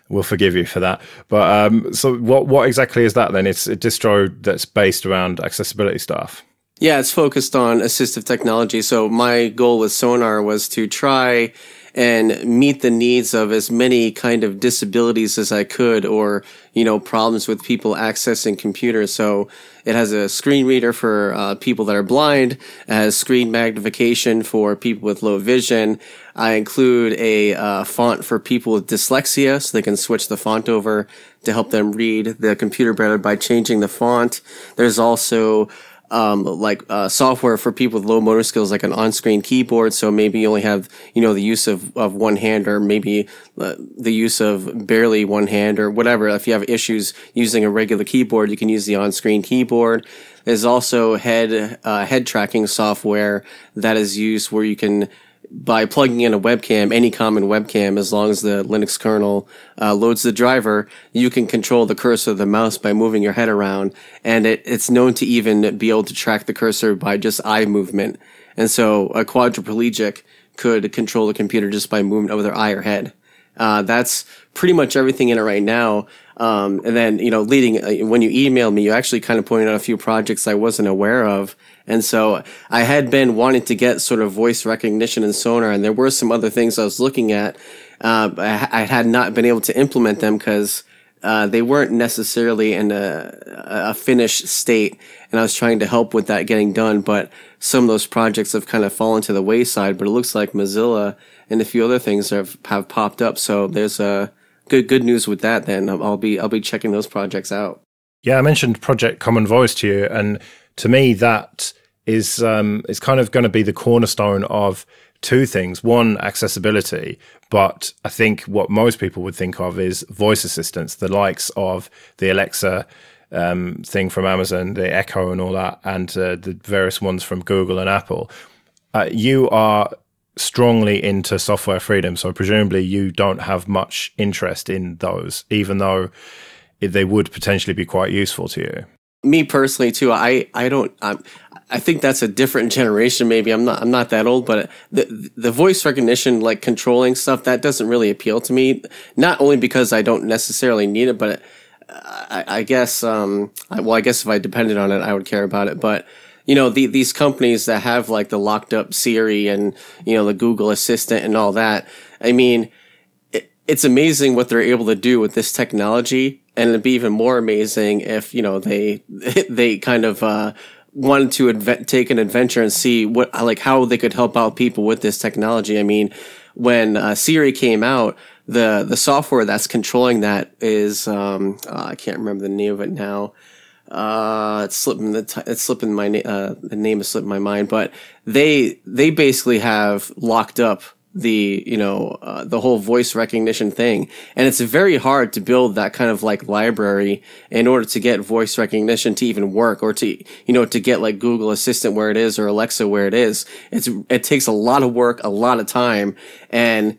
we'll forgive you for that. But um, so what what exactly is that then? It's a distro that's based around accessibility stuff. Yeah, it's focused on assistive technology. So my goal with Sonar was to try and meet the needs of as many kind of disabilities as I could or, you know, problems with people accessing computers. So it has a screen reader for uh, people that are blind, has screen magnification for people with low vision. I include a uh, font for people with dyslexia so they can switch the font over to help them read the computer better by changing the font. There's also um, like uh, software for people with low motor skills, like an on-screen keyboard. So maybe you only have, you know, the use of, of one hand or maybe uh, the use of barely one hand or whatever. If you have issues using a regular keyboard, you can use the on-screen keyboard. There's also head, uh, head tracking software that is used where you can by plugging in a webcam, any common webcam, as long as the Linux kernel uh, loads the driver, you can control the cursor of the mouse by moving your head around. And it, it's known to even be able to track the cursor by just eye movement. And so a quadriplegic could control the computer just by movement of their eye or head. Uh, that's pretty much everything in it right now. Um, and then, you know, leading, uh, when you emailed me, you actually kind of pointed out a few projects I wasn't aware of. And so I had been wanting to get sort of voice recognition and Sonar, and there were some other things I was looking at. Uh, I, I, had not been able to implement them because uh, they weren't necessarily in a, a finished state, and I was trying to help with that getting done. But some of those projects have kind of fallen to the wayside. But it looks like Mozilla and a few other things have have popped up. So there's a good good news with that. Then I'll be I'll be checking those projects out. Yeah, I mentioned Project Common Voice to you, and to me that is um, is kind of going to be the cornerstone of two things. One, accessibility, but I think what most people would think of is voice assistants, the likes of the Alexa um, thing from Amazon, the Echo, and all that, and uh, the various ones from Google and Apple. Uh, you are strongly into software freedom, so presumably you don't have much interest in those, even though they would potentially be quite useful to you. Me personally, too, I I don't. I'm, I think that's a different generation. Maybe I'm not. I'm not that old, but the the voice recognition, like controlling stuff, that doesn't really appeal to me. Not only because I don't necessarily need it, but I, I guess. Um, I, well, I guess if I depended on it, I would care about it. But you know, the, these companies that have like the locked up Siri and you know the Google Assistant and all that. I mean, it, it's amazing what they're able to do with this technology, and it'd be even more amazing if you know they they kind of. Uh, wanted to take an adventure and see what like how they could help out people with this technology. I mean, when uh, Siri came out, the the software that's controlling that is um, uh, I can't remember the name of it now. Uh, it's slipping the t- it's slipping my na- uh, the name is slipping my mind, but they they basically have locked up the you know uh, the whole voice recognition thing. And it's very hard to build that kind of like library in order to get voice recognition to even work or to you know to get like google assistant where it is or alexa where it is. It's it takes a lot of work a lot of time. And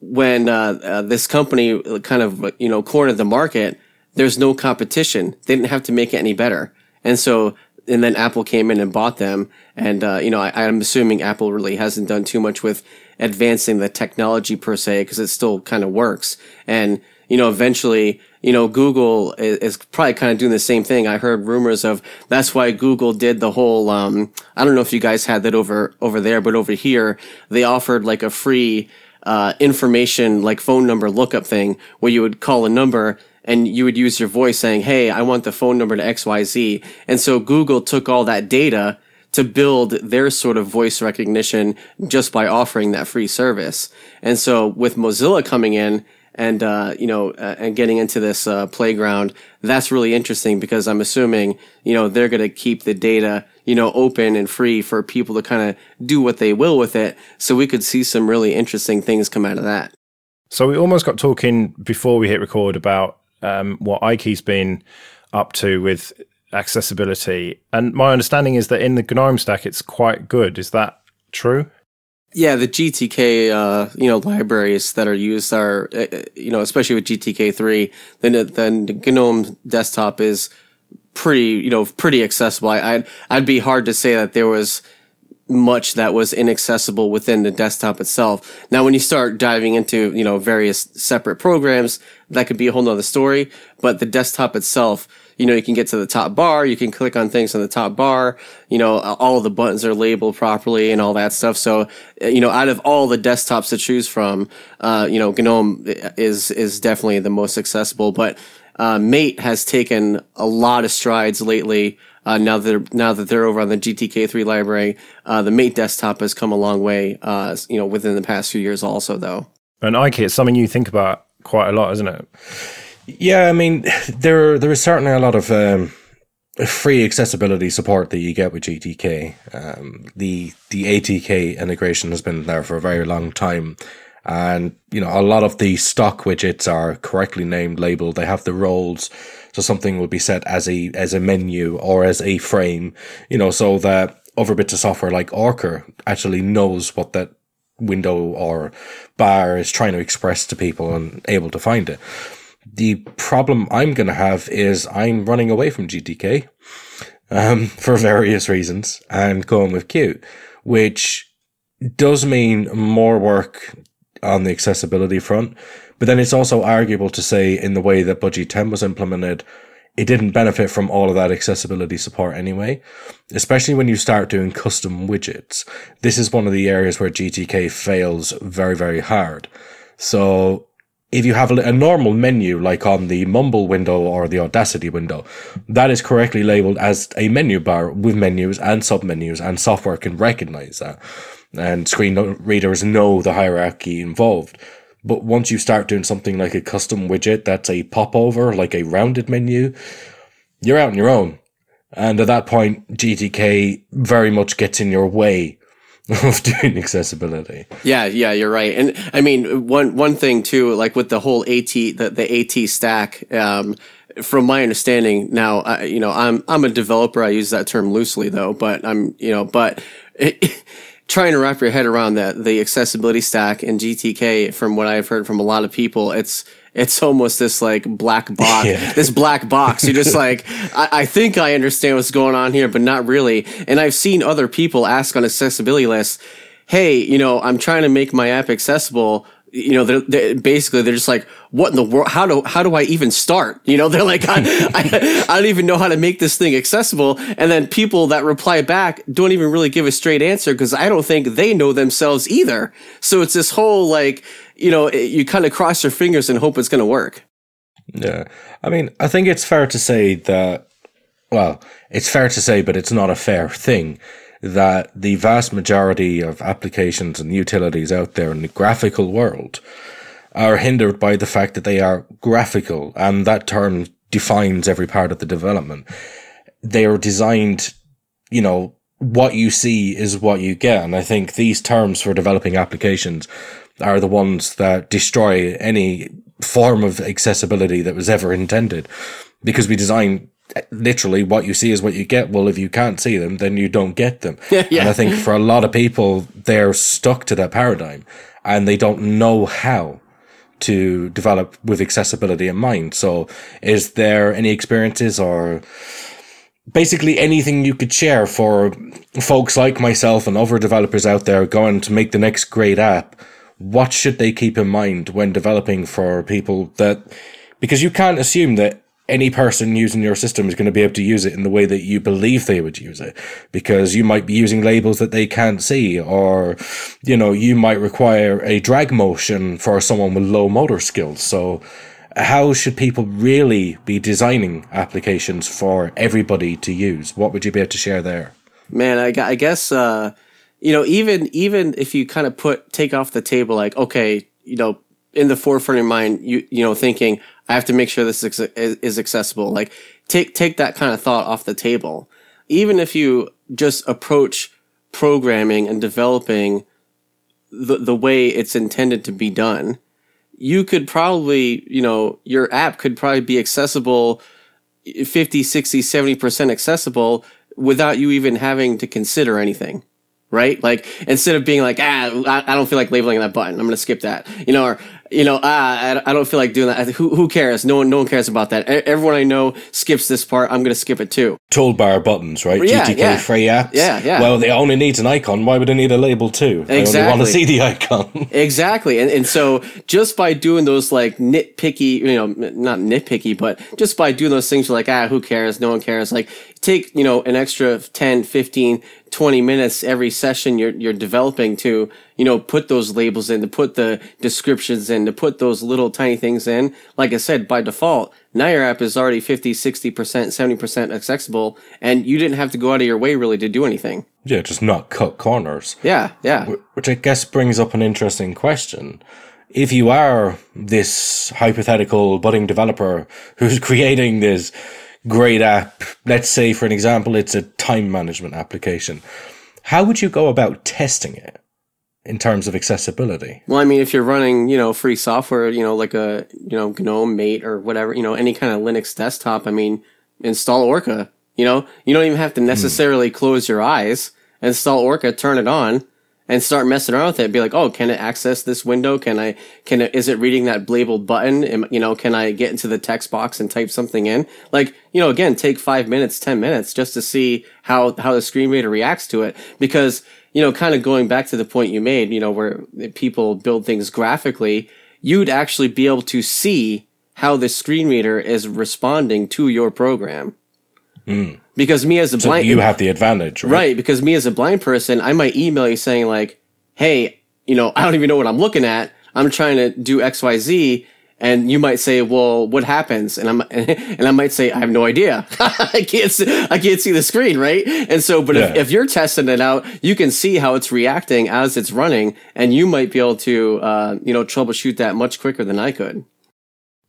when uh, uh, this company kind of you know cornered the market there's no competition they didn't have to make it any better and so and then Apple came in and bought them. And, uh, you know, I, I'm assuming Apple really hasn't done too much with advancing the technology per se because it still kind of works. And, you know, eventually, you know, Google is, is, probably kind of doing the same thing. I heard rumors of that's why Google did the whole, um, I don't know if you guys had that over, over there, but over here, they offered like a free, uh, information, like phone number lookup thing where you would call a number and you would use your voice saying, Hey, I want the phone number to XYZ. And so Google took all that data to build their sort of voice recognition just by offering that free service. And so with Mozilla coming in and, uh, you know, uh, and getting into this, uh, playground, that's really interesting because I'm assuming, you know, they're going to keep the data, you know, open and free for people to kind of do what they will with it. So we could see some really interesting things come out of that. So we almost got talking before we hit record about um, what Ikey's been up to with accessibility. And my understanding is that in the GNOME stack, it's quite good. Is that true? Yeah, the GTK uh, you know libraries that are used are uh, uh you know especially with GTK three, then then the GNOME desktop is pretty you know pretty accessible. I, I'd I'd be hard to say that there was much that was inaccessible within the desktop itself. Now, when you start diving into, you know, various separate programs, that could be a whole nother story. But the desktop itself, you know, you can get to the top bar, you can click on things on the top bar, you know, all the buttons are labeled properly and all that stuff. So, you know, out of all the desktops to choose from, uh, you know, GNOME is, is definitely the most accessible. But, uh, Mate has taken a lot of strides lately uh, now that they're, now that they're over on the GTK3 library, uh, the Mate desktop has come a long way. Uh, you know, within the past few years, also though. And Ikey, it's something you think about quite a lot, isn't it? Yeah, I mean, there there is certainly a lot of um, free accessibility support that you get with GTK. Um, the the ATK integration has been there for a very long time. And, you know, a lot of the stock widgets are correctly named, labeled. They have the roles so something will be set as a as a menu or as a frame, you know, so that other bits of software like Orca actually knows what that window or bar is trying to express to people and able to find it. The problem I'm going to have is I'm running away from GTK um, for various reasons and going with Qt, which does mean more work on the accessibility front. But then it's also arguable to say in the way that Budgie 10 was implemented, it didn't benefit from all of that accessibility support anyway, especially when you start doing custom widgets. This is one of the areas where GTK fails very, very hard. So if you have a, normal menu, like on the Mumble window or the Audacity window, that is correctly labeled as a menu bar with menus and submenus, and software can recognize that. And screen readers know the hierarchy involved. But once you start doing something like a custom widget that's a popover, like a rounded menu, you're out on your own. And at that point, GTK very much gets in your way of doing accessibility. Yeah, yeah, you're right. And I mean, one one thing too, like with the whole AT the, the AT stack, um, from my understanding now, I, you know, I'm I'm a developer. I use that term loosely though, but I'm you know, but it, trying to wrap your head around that the accessibility stack in GTK, from what I've heard from a lot of people, it's it's almost this like black box, Yeah. this black box. You're just like, I, I think I understand what's going on here, but not really. And I've seen other people ask on accessibility lists, hey, you know, I'm trying to make my app accessible. You know, they're, they're basically they're just like, what in the world? How do how do I even start? You know, they're like, I, I, I don't even know how to make this thing accessible. And then people that reply back don't even really give a straight answer because I don't think they know themselves either. So it's this whole like, you know, it- you kind of cross your fingers and hope it's going to work. Yeah. I mean, I think it's fair to say that, well, it's fair to say, but it's not a fair thing, that the vast majority of applications and utilities out there in the graphical world are hindered by the fact that they are graphical, and that term defines every part of the development. They are designed, you know, what you see is what you get. And I think these terms for developing applications are the ones that destroy any form of accessibility that was ever intended because we design literally what you see is what you get. Well, if you can't see them, then you don't get them. Yeah. And I think for a lot of people, they're stuck to that paradigm and they don't know how to develop with accessibility in mind. So is there any experiences or basically anything you could share for folks like myself and other developers out there going to make the next great app? What should they keep in mind when developing for people that, because you can't assume that any person using your system is going to be able to use it in the way that you believe they would use it. Because you might be using labels that they can't see or you know you might require a drag motion for someone with low motor skills. So how should people really be designing applications for everybody to use? What would you be able to share there? Man, I, I guess uh, you know even even if you kind of put take off the table like okay, you know, in the forefront of mind, you you know thinking I have to make sure this is, is accessible. Like take take that kind of thought off the table. Even if you just approach programming and developing the the way it's intended to be done, you could probably you know your app could probably be accessible 50 60 70% accessible without you even having to consider anything right like instead of being like ah i, I don't feel like labeling that button i'm gonna skip that you know or you know ah i, I don't feel like doing that who, who cares no one no one cares about that everyone i know skips this part i'm gonna skip it too toolbar buttons right Yeah, gtk yeah. free apps Yeah, yeah. well they only need an icon why would they need a label too Exactly. they only want to see the icon Exactly. And, and so just by doing those like nitpicky, you know, not nitpicky, but just by doing those things, you're like, ah, who cares? No one cares. Like take, you know, an extra 10, 15, 20 minutes every session you're, you're developing to, you know, put those labels in, to put the descriptions in, to put those little tiny things in. Like I said, by default, now your app is already 50, 60%, 70% accessible and you didn't have to go out of your way really to do anything. yeah just not cut corners Yeah. Yeah. which I guess brings up an interesting question. If you are this hypothetical budding developer who's creating this great app, let's say, for an example, it's a time management application, how would you go about testing it in terms of accessibility? Well, I mean, if you're running, you know, free software, you know, like a, you know, GNOME, Mate, or whatever, you know, any kind of Linux desktop, I mean, install Orca. You know, you don't even have to hmm. necessarily close your eyes. Install Orca, turn it on, and start messing around with it. Be like, oh, can it access this window? Can I? Can it? Is it reading that labeled button? Am, you know, can I get into the text box and type something in? Like, you know, again, take five minutes, ten minutes just to see how how the screen reader reacts to it. Because you know, kind of going back to the point you made, you know, where people build things graphically, you'd actually be able to see how the screen reader is responding to your program. Hmm. Because me as a So blind, you have the advantage, right? Right, because me as a blind person, I might email you saying like, "Hey, you know, I don't even know what I'm looking at. I'm trying to do xyz and you might say, "Well, what happens?" And I'm and I might say, "I have no idea. I can't see, I can't see the screen, right?" And so, but if, if you're testing it out, you can see how it's reacting as it's running, and you might be able to, uh, you know, troubleshoot that much quicker than I could.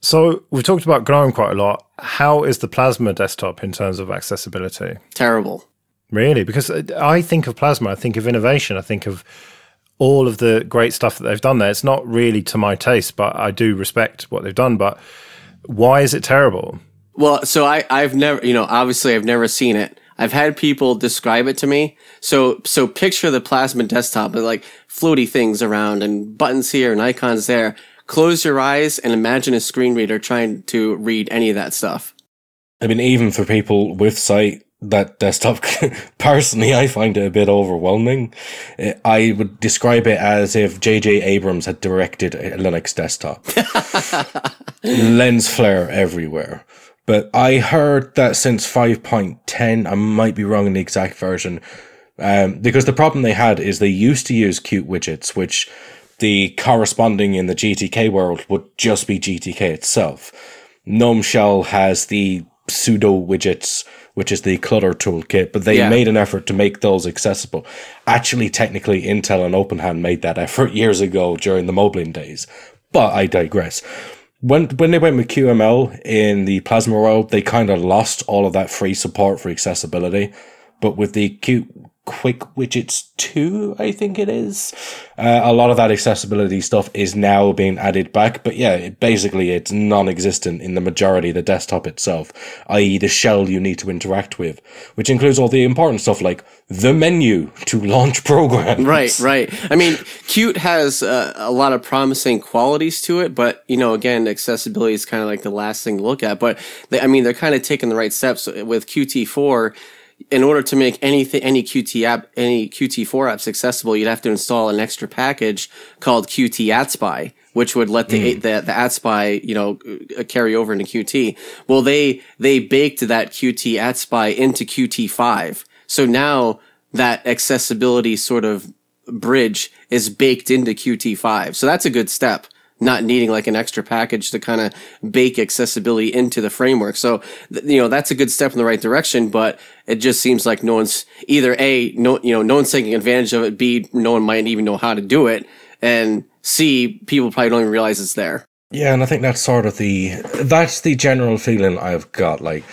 So we've talked about GNOME quite a lot. How is the Plasma desktop in terms of accessibility? Terrible. Really? Because I think of Plasma, I think of innovation, I think of all of the great stuff that they've done there. It's not really to my taste, but I do respect what they've done. But why is it terrible? Well, so I, I've never, you know, obviously I've never seen it. I've had people describe it to me. So, so picture the plasma desktop with like floaty things around and buttons here and icons there. Close your eyes and imagine a screen reader trying to read any of that stuff. I mean, even for people with sight, that desktop, personally, I find it a bit overwhelming. Eh, I would describe it as if J.J. Abrams had directed a Linux desktop. Lens flare everywhere. But I heard that since 5.10, I might be wrong in the exact version, um, because the problem they had is they used to use Qt widgets, which the corresponding in the GTK world would just be GTK itself. GNOME Shell has the pseudo widgets, which is the clutter toolkit, but they Yeah. made an effort to make those accessible. Actually, technically, Intel and OpenedHand made that effort years ago during the Moblin days. But I digress. When when they went with QML in the Plasma world, they kind of lost all of that free support for accessibility. But with the Q Quick Widgets 2, I think it is, uh, a lot of that accessibility stuff is now being added back. But yeah, it, basically it's non-existent in the majority of the desktop itself, i.e. the shell you need to interact with, which includes all the important stuff like the menu to launch programs. Right, right. I mean, Qt has uh, a lot of promising qualities to it, but you know, again, accessibility is kind of like the last thing to look at. But they, I mean, they're kind of taking the right steps with Qt4. In order to make anything, any Qt app, any Qt4 apps accessible, you'd have to install an extra package called Qt AT-SPI, which would let the the, the AT-SPI, you know, uh, carry over into Qt. Well, they they baked that Qt AT-SPI into Qt5, so now that accessibility sort of bridge is baked into Qt5. So that's a good step. Not needing like an extra package to kind of bake accessibility into the framework. So, you know, that's a good step in the right direction, but it just seems like no one's either A, no, you know, no one's taking advantage of it. B, no one might even know how to do it. And C, people probably don't even realize it's there. Yeah, and I think that's sort of the that's the general feeling I've got. Like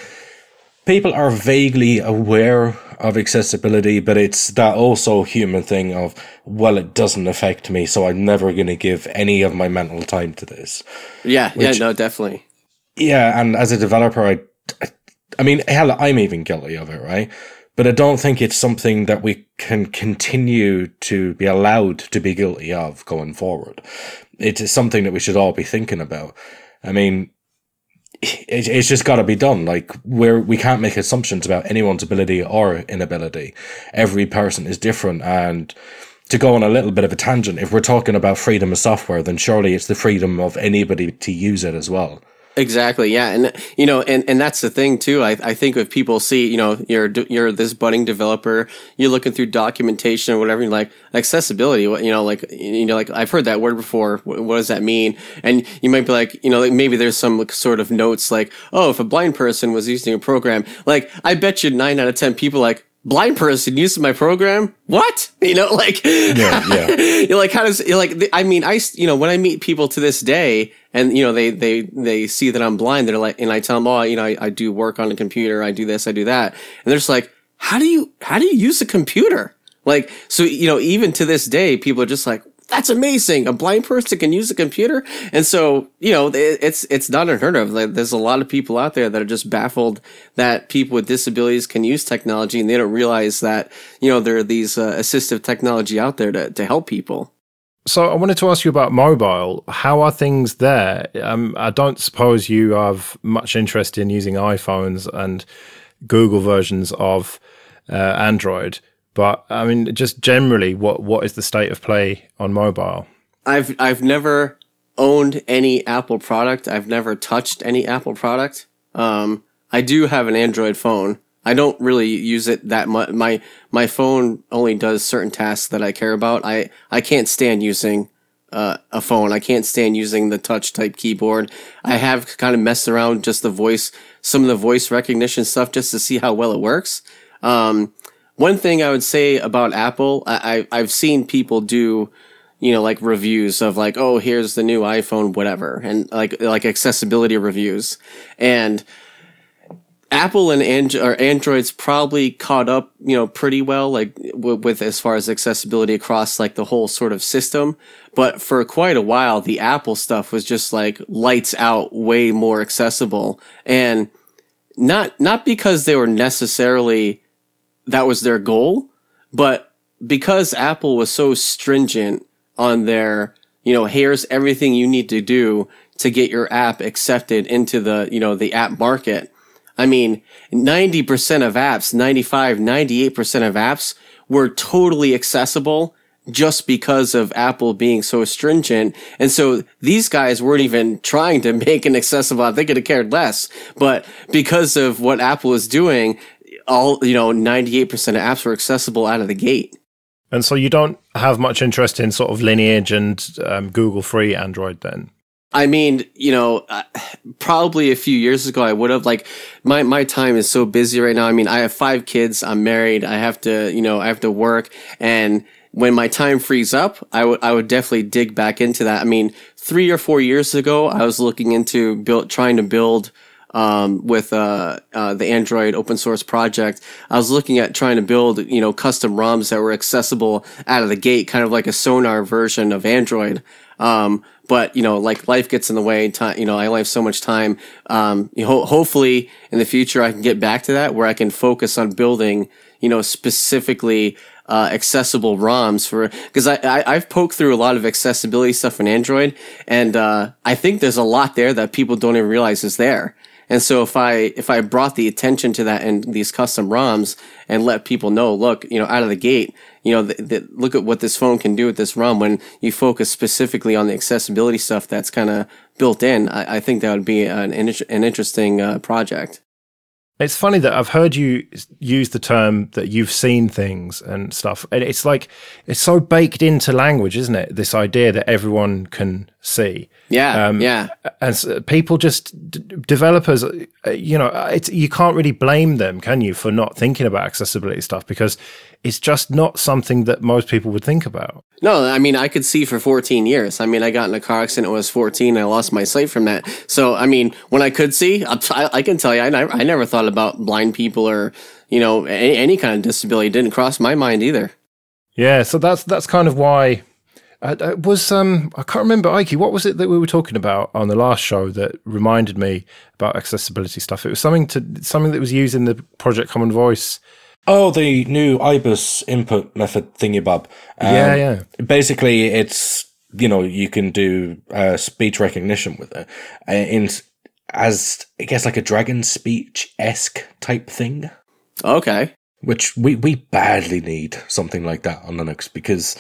people are vaguely aware of accessibility, but it's that also human thing of well, it doesn't affect me, so I'm never going to give any of my mental time to this. Yeah. Which- yeah. No, definitely. Yeah, and as a developer, I, I, I mean, hell, I'm even guilty of it, right? But I don't think it's something that we can continue to be allowed to be guilty of going forward. It is something that we should all be thinking about. I mean, it, it's just got to be done. Like where we can't make assumptions about anyone's ability or inability. Every person is different, and to go on a little bit of a tangent, if we're talking about freedom of software, then surely it's the freedom of anybody to use it as well. Exactly. Yeah. And, you know, and, and that's the thing too. I, I think if people see, you know, you're, you're this budding developer, you're looking through documentation or whatever, you're like accessibility, what, you know, like, you know, like I've heard that word before. What, what does that mean? And you might be like, you know, like maybe there's some sort of notes like, oh, if a blind person was using a program, like I bet you nine out of 10 people like, blind person using my program what you know like Yeah, yeah. you're like how does you're like i mean i you know when i meet people to this day and you know they they they see that i'm blind. They're like and i tell them oh you know I, I do work on a computer. I do this i do that. And they're just like how do you how do you use a computer? Like so you know even to this day people are just like that's amazing. A blind person can use a computer? And so you know it, it's it's not unheard of. Like, there's a lot of people out there that are just baffled that people with disabilities can use technology and they don't realize that you know there are these uh, assistive technology out there to, to help people So I wanted to ask you about mobile. How are things there? Um, I don't suppose you have much interest in using iPhones and Google versions of uh, Android, but I mean, just generally, what what is the state of play on mobile? I've I've never owned any Apple product. I've never touched any Apple product. Um, I do have an Android phone. I don't really use it that much. My my phone only does certain tasks that I care about. I I can't stand using uh, a phone. I can't stand using the touch type keyboard. I have kind of messed around just the voice, some of the voice recognition stuff, just to see how well it works. Um, one thing I would say about Apple, I, I I've seen people do you know, like reviews of like, oh, here's the new iPhone, whatever, and like like accessibility reviews, and Apple and and- or Android's probably caught up, you know, pretty well, like w- with as far as accessibility across like the whole sort of system. But for quite a while, the Apple stuff was just like lights out, way more accessible, and not not because they were necessarily that was their goal, but because Apple was so stringent on their, you know, here's everything you need to do to get your app accepted into the, you know, the app market. I mean, 90% of apps, 95, 98% of apps were totally accessible just because of Apple being so stringent. And so these guys weren't even trying to make it accessible. App. They could have cared less. But because of what Apple was doing, all, you know, 98% of apps were accessible out of the gate. And so you don't have much interest in sort of lineage and um, Google free Android then? I mean, you know, uh, probably a few years ago, I would have like my my time is so busy right now. I mean, I have five kids. I'm married. I have to, you know, I have to work. And when my time frees up, I would I would definitely dig back into that. I mean, three or four years ago, I was looking into build trying to build um, with uh, uh, the Android open source project. I was looking at trying to build, you know, custom ROMs that were accessible out of the gate, kind of like a Sonar version of Android. Um, but you know, like life gets in the way. Time, you know, I only have so much time. Um, you know, hopefully, in the future, I can get back to that where I can focus on building, you know, specifically uh, accessible ROMs for because I, I have poked through a lot of accessibility stuff in Android, and uh, I think there's a lot there that people don't even realize is there. And so if I if I brought the attention to that in these custom ROMs and let people know, look, you know, out of the gate, you know, th- th- look at what this phone can do with this ROM when you focus specifically on the accessibility stuff that's kind of built in. I, I, think that would be an an interesting uh, project. It's funny that I've heard you use the term that you've seen things and stuff. And it's like, it's so baked into language, isn't it? This idea that everyone can see. Yeah. Um, yeah. And so people just, d- developers, uh, you know, it's, you can't really blame them, can you, for not thinking about accessibility stuff because it's just not something that most people would think about. No, I mean, I could see for 14 years. I mean, I got in a car accident when I was 14. I lost my sight from that. So, I mean, when I could see, I, I can tell you, I, I never thought about blind people or, you know, any, any kind of disability. It didn't cross my mind either. Yeah, so that's that's kind of why uh, uh was um I can't remember Ike. What was it that we were talking about on the last show that reminded me about accessibility stuff? It was something to something that was used in the Project Common Voice Oh, the new IBus input method thingy bob. Um, yeah, yeah. Basically, it's you know you can do uh, speech recognition with it uh, in as I guess like a dragon speech esque type thing. Okay. Which we we badly need something like that on Linux because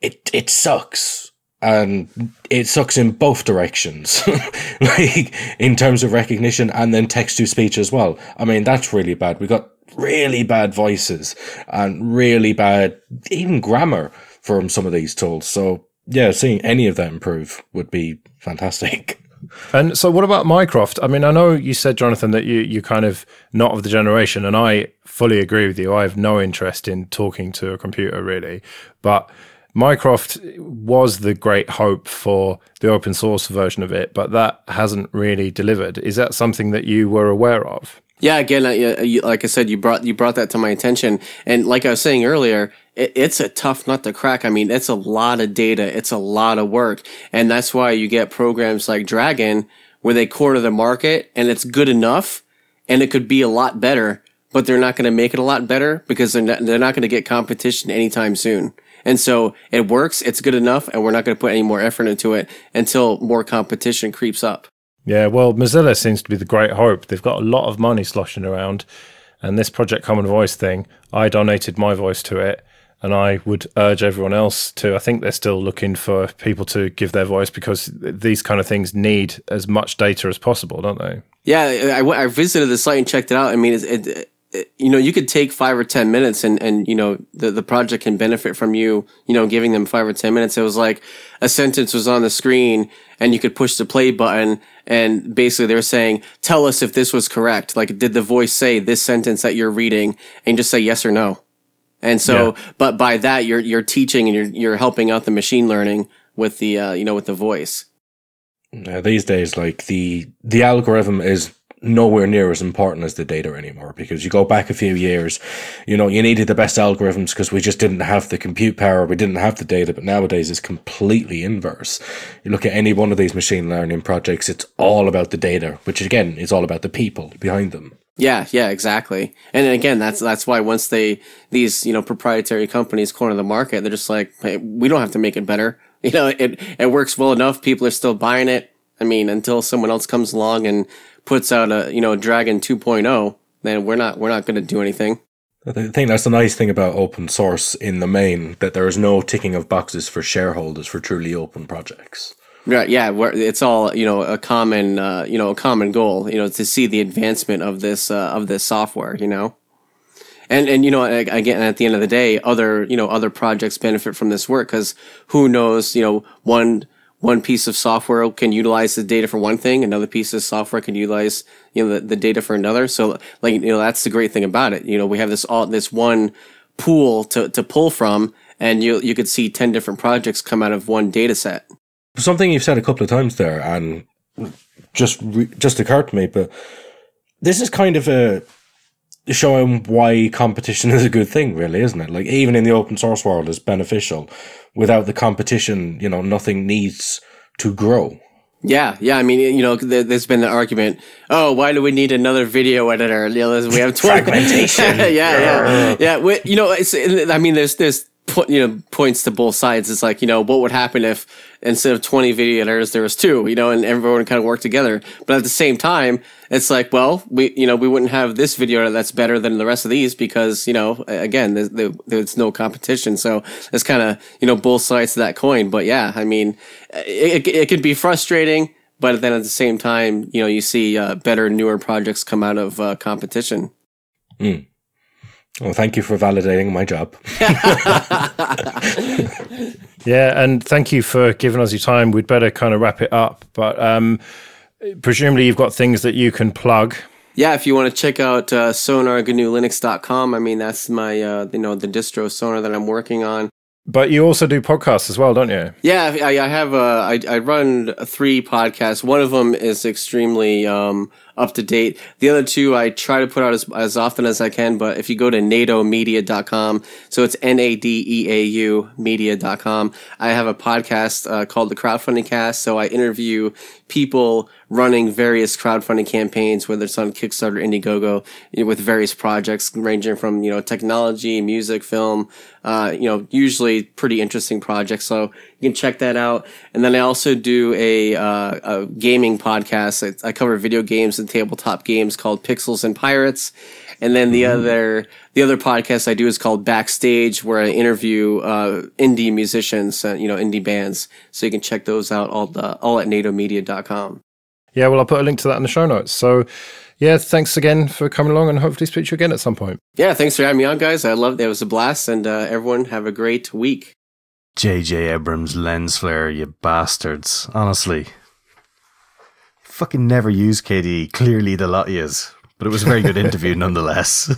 it it sucks and it sucks in both directions like in terms of recognition and then text to speech as well i mean that's really bad we got really bad voices and really bad even grammar from some of these tools. So yeah, seeing any of that improve would be fantastic. And so, what about Mycroft? I mean, I know you said, Jonathan, that you you kind of not of the generation, and I fully agree with you. I have no interest in talking to a computer really, but Mycroft was the great hope for the open source version of it, but that hasn't really delivered. Is that something that you were aware of? Yeah, again, uh, you, like I said, you brought you brought that to my attention, and like I was saying earlier, it, it's a tough nut to crack. I mean, it's a lot of data, it's a lot of work, and that's why you get programs like Dragon where they corner the market, and it's good enough, and it could be a lot better, but they're not going to make it a lot better because they're not, they're not going to get competition anytime soon. And so it works, it's good enough, and we're not going to put any more effort into it until more competition creeps up. Yeah, well, Mozilla seems to be the great hope. They've got a lot of money sloshing around. And this Project Common Voice thing, I donated my voice to it. And I would urge everyone else to. I think they're still looking for people to give their voice because these kind of things need as much data as possible, don't they? Yeah, I, I visited the site and checked it out. I mean, it, it, you know, you could take five or 10 minutes and, and, you know, the, the project can benefit from you, you know, giving them five or 10 minutes. It was like a sentence was on the screen and you could push the play button. And basically they were saying, tell us if this was correct. Like, did the voice say this sentence that you're reading and just say yes or no? And so, but by that, you're you're teaching and you're you're helping out the machine learning with the uh, you know with the voice. Now, these days, like the the algorithm is nowhere near as important as the data anymore because you go back a few years, you know, you needed the best algorithms because we just didn't have the compute power, we didn't have the data, but nowadays it's completely inverse. You look at any one of these machine learning projects, it's all about the data, which again is all about the people behind them. Yeah, yeah, exactly. And again, that's that's why once they these you know proprietary companies corner the market, they're just like, hey, we don't have to make it better. You know, it it works well enough. People are still buying it. I mean, until someone else comes along and puts out a you know Dragon 2.0, then we're not we're not going to do anything. I think that's the nice thing about open source in the main that there is no ticking of boxes for shareholders for truly open projects. Right. Yeah. It's all you know a common uh, you know a common goal you know to see the advancement of this uh, of this software. You know. And and you know again at the end of the day, other you know other projects benefit from this work because who knows you know one one piece of software can utilize the data for one thing, another piece of software can utilize you know the, the data for another. So like you know that's the great thing about it. You know we have this all this one pool to to pull from, and you you could see ten different projects come out of one data set. Something you've said a couple of times there, and just re- just occurred to me, but this is kind of a showing why competition is a good thing, really, isn't it? Like even in the open source world, is beneficial. Without the competition, you know, nothing needs to grow. Yeah, yeah. I mean, you know, there's been the argument. Oh, why do we need another video editor? You know, we have 20- fragmentation. yeah, yeah, yeah. We, you know, it's. I mean, there's there's you know points to both sides. It's like you know what would happen if instead of 20 video editors there was two, you know, and everyone kind of worked together. But at the same time, it's like, well, we you know we wouldn't have this video that's better than the rest of these because you know again there's, there's no competition. So it's kind of you know both sides to that coin. But yeah, I mean, it it, it could be frustrating. But then at the same time, you know, you see uh, better, newer projects come out of uh, competition. Mm. Well, thank you for validating my job. yeah, and thank you for giving us your time. We'd better kind of wrap it up, but um, presumably you've got things that you can plug. Yeah, if you want to check out uh, sonargnulinux.com, I mean that's my uh, you know the distro Sonar that I'm working on. But you also do podcasts as well, don't you? Yeah, I, I have. Uh, I, I run three podcasts. One of them is extremely um, up to date. The other two I try to put out as, as often as I can, but if you go to nadeaumedia.com, so it's N A D E A U media.com, I have a podcast uh, called the Crowdfunding Cast. So I interview people running various crowdfunding campaigns, whether it's on Kickstarter, Indiegogo, you know, with various projects ranging from, you know, technology, music, film, uh, you know, usually pretty interesting projects. So you can check that out. And then I also do a, uh, a gaming podcast. I, I, cover video games and tabletop games called Pixels and Pirates. And then the mm-hmm. other the other podcast I do is called Backstage, where I interview uh, indie musicians, uh, you know, indie bands. So you can check those out all the, all at nadeaumedia.com. Yeah, well, I'll put a link to that in the show notes. So, yeah, thanks again for coming along, and hopefully speak to you again at some point. Yeah, thanks for having me on, guys. I loved it. It was a blast, and uh, everyone have a great week. J.J. Abrams lens flare, you bastards. Honestly. Fucking never use KDE. Clearly the lot is. But it was a very good interview nonetheless.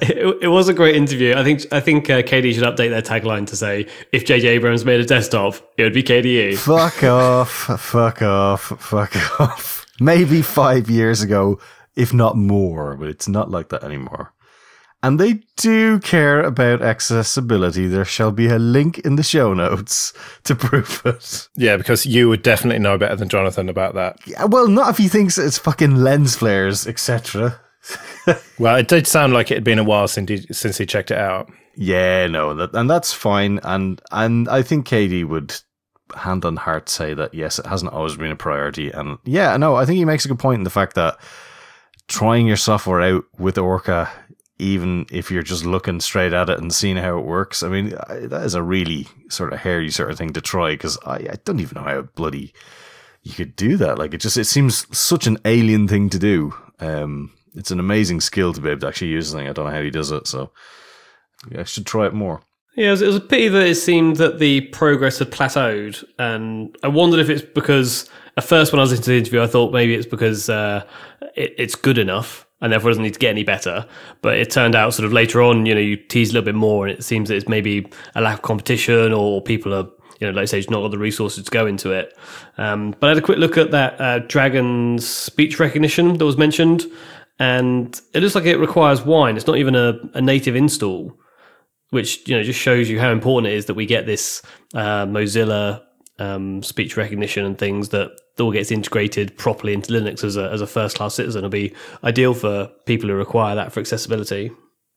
it, it, was a great interview. I think I think uh, KDE should update their tagline to say, if J.J. Abrams made a desktop, it would be KDE. Fuck off. Fuck off. Fuck off. Maybe five years ago, if not more, but it's not like that anymore and they do care about accessibility. There shall be a link in the show notes to prove it. Yeah, because you would definitely know better than Jonathan about that. Yeah, well, not if he thinks it's fucking lens flares, etc. well, it did sound like it had been a while since he, since he checked it out. Yeah, no, that, and that's fine. And and I think KDE would hand on heart say that yes, it hasn't always been a priority. And yeah, no, I think he makes a good point in the fact that trying your software out with Orca even if you're just looking straight at it and seeing how it works. I mean, that is a really sort of hairy sort of thing to try because I, I don't even know how bloody you could do that. Like it just it seems such an alien thing to do. Um, it's an amazing skill to be able to actually use the thing. I don't know how he does it, so yeah, I should try it more. Yeah, it was, it was a pity that it seemed that the progress had plateaued, and I wondered if it's because at first when I was into the interview, I thought maybe it's because uh, it, it's good enough and therefore doesn't need to get any better. But it turned out sort of later on, you know, you tease a little bit more, and it seems that it's maybe a lack of competition or people are, you know, like I say, not got the resources to go into it. Um, but I had a quick look at that uh, speech recognition that was mentioned, and it looks like it requires wine. It's not even a, a native install, which you know just shows you how important it is that we get this uh, Mozilla um, speech recognition and things that all gets integrated properly into Linux as a, as a first class citizen. It'll be ideal for people who require that for accessibility.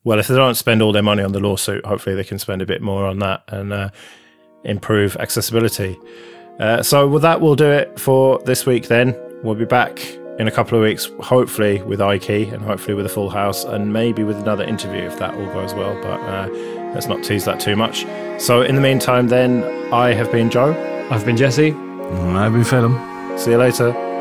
Well, if they don't spend all their money on the lawsuit, hopefully they can spend a bit more on that and uh, improve accessibility. Uh, so, well, that will do it for this week then. We'll be back in a couple of weeks, hopefully with Ikey and hopefully with a full house and maybe with another interview if that all goes well. But uh, let's not tease that too much. So, in the meantime, then, I have been Joe. I've been Jesse. I've been Phelim. See you later.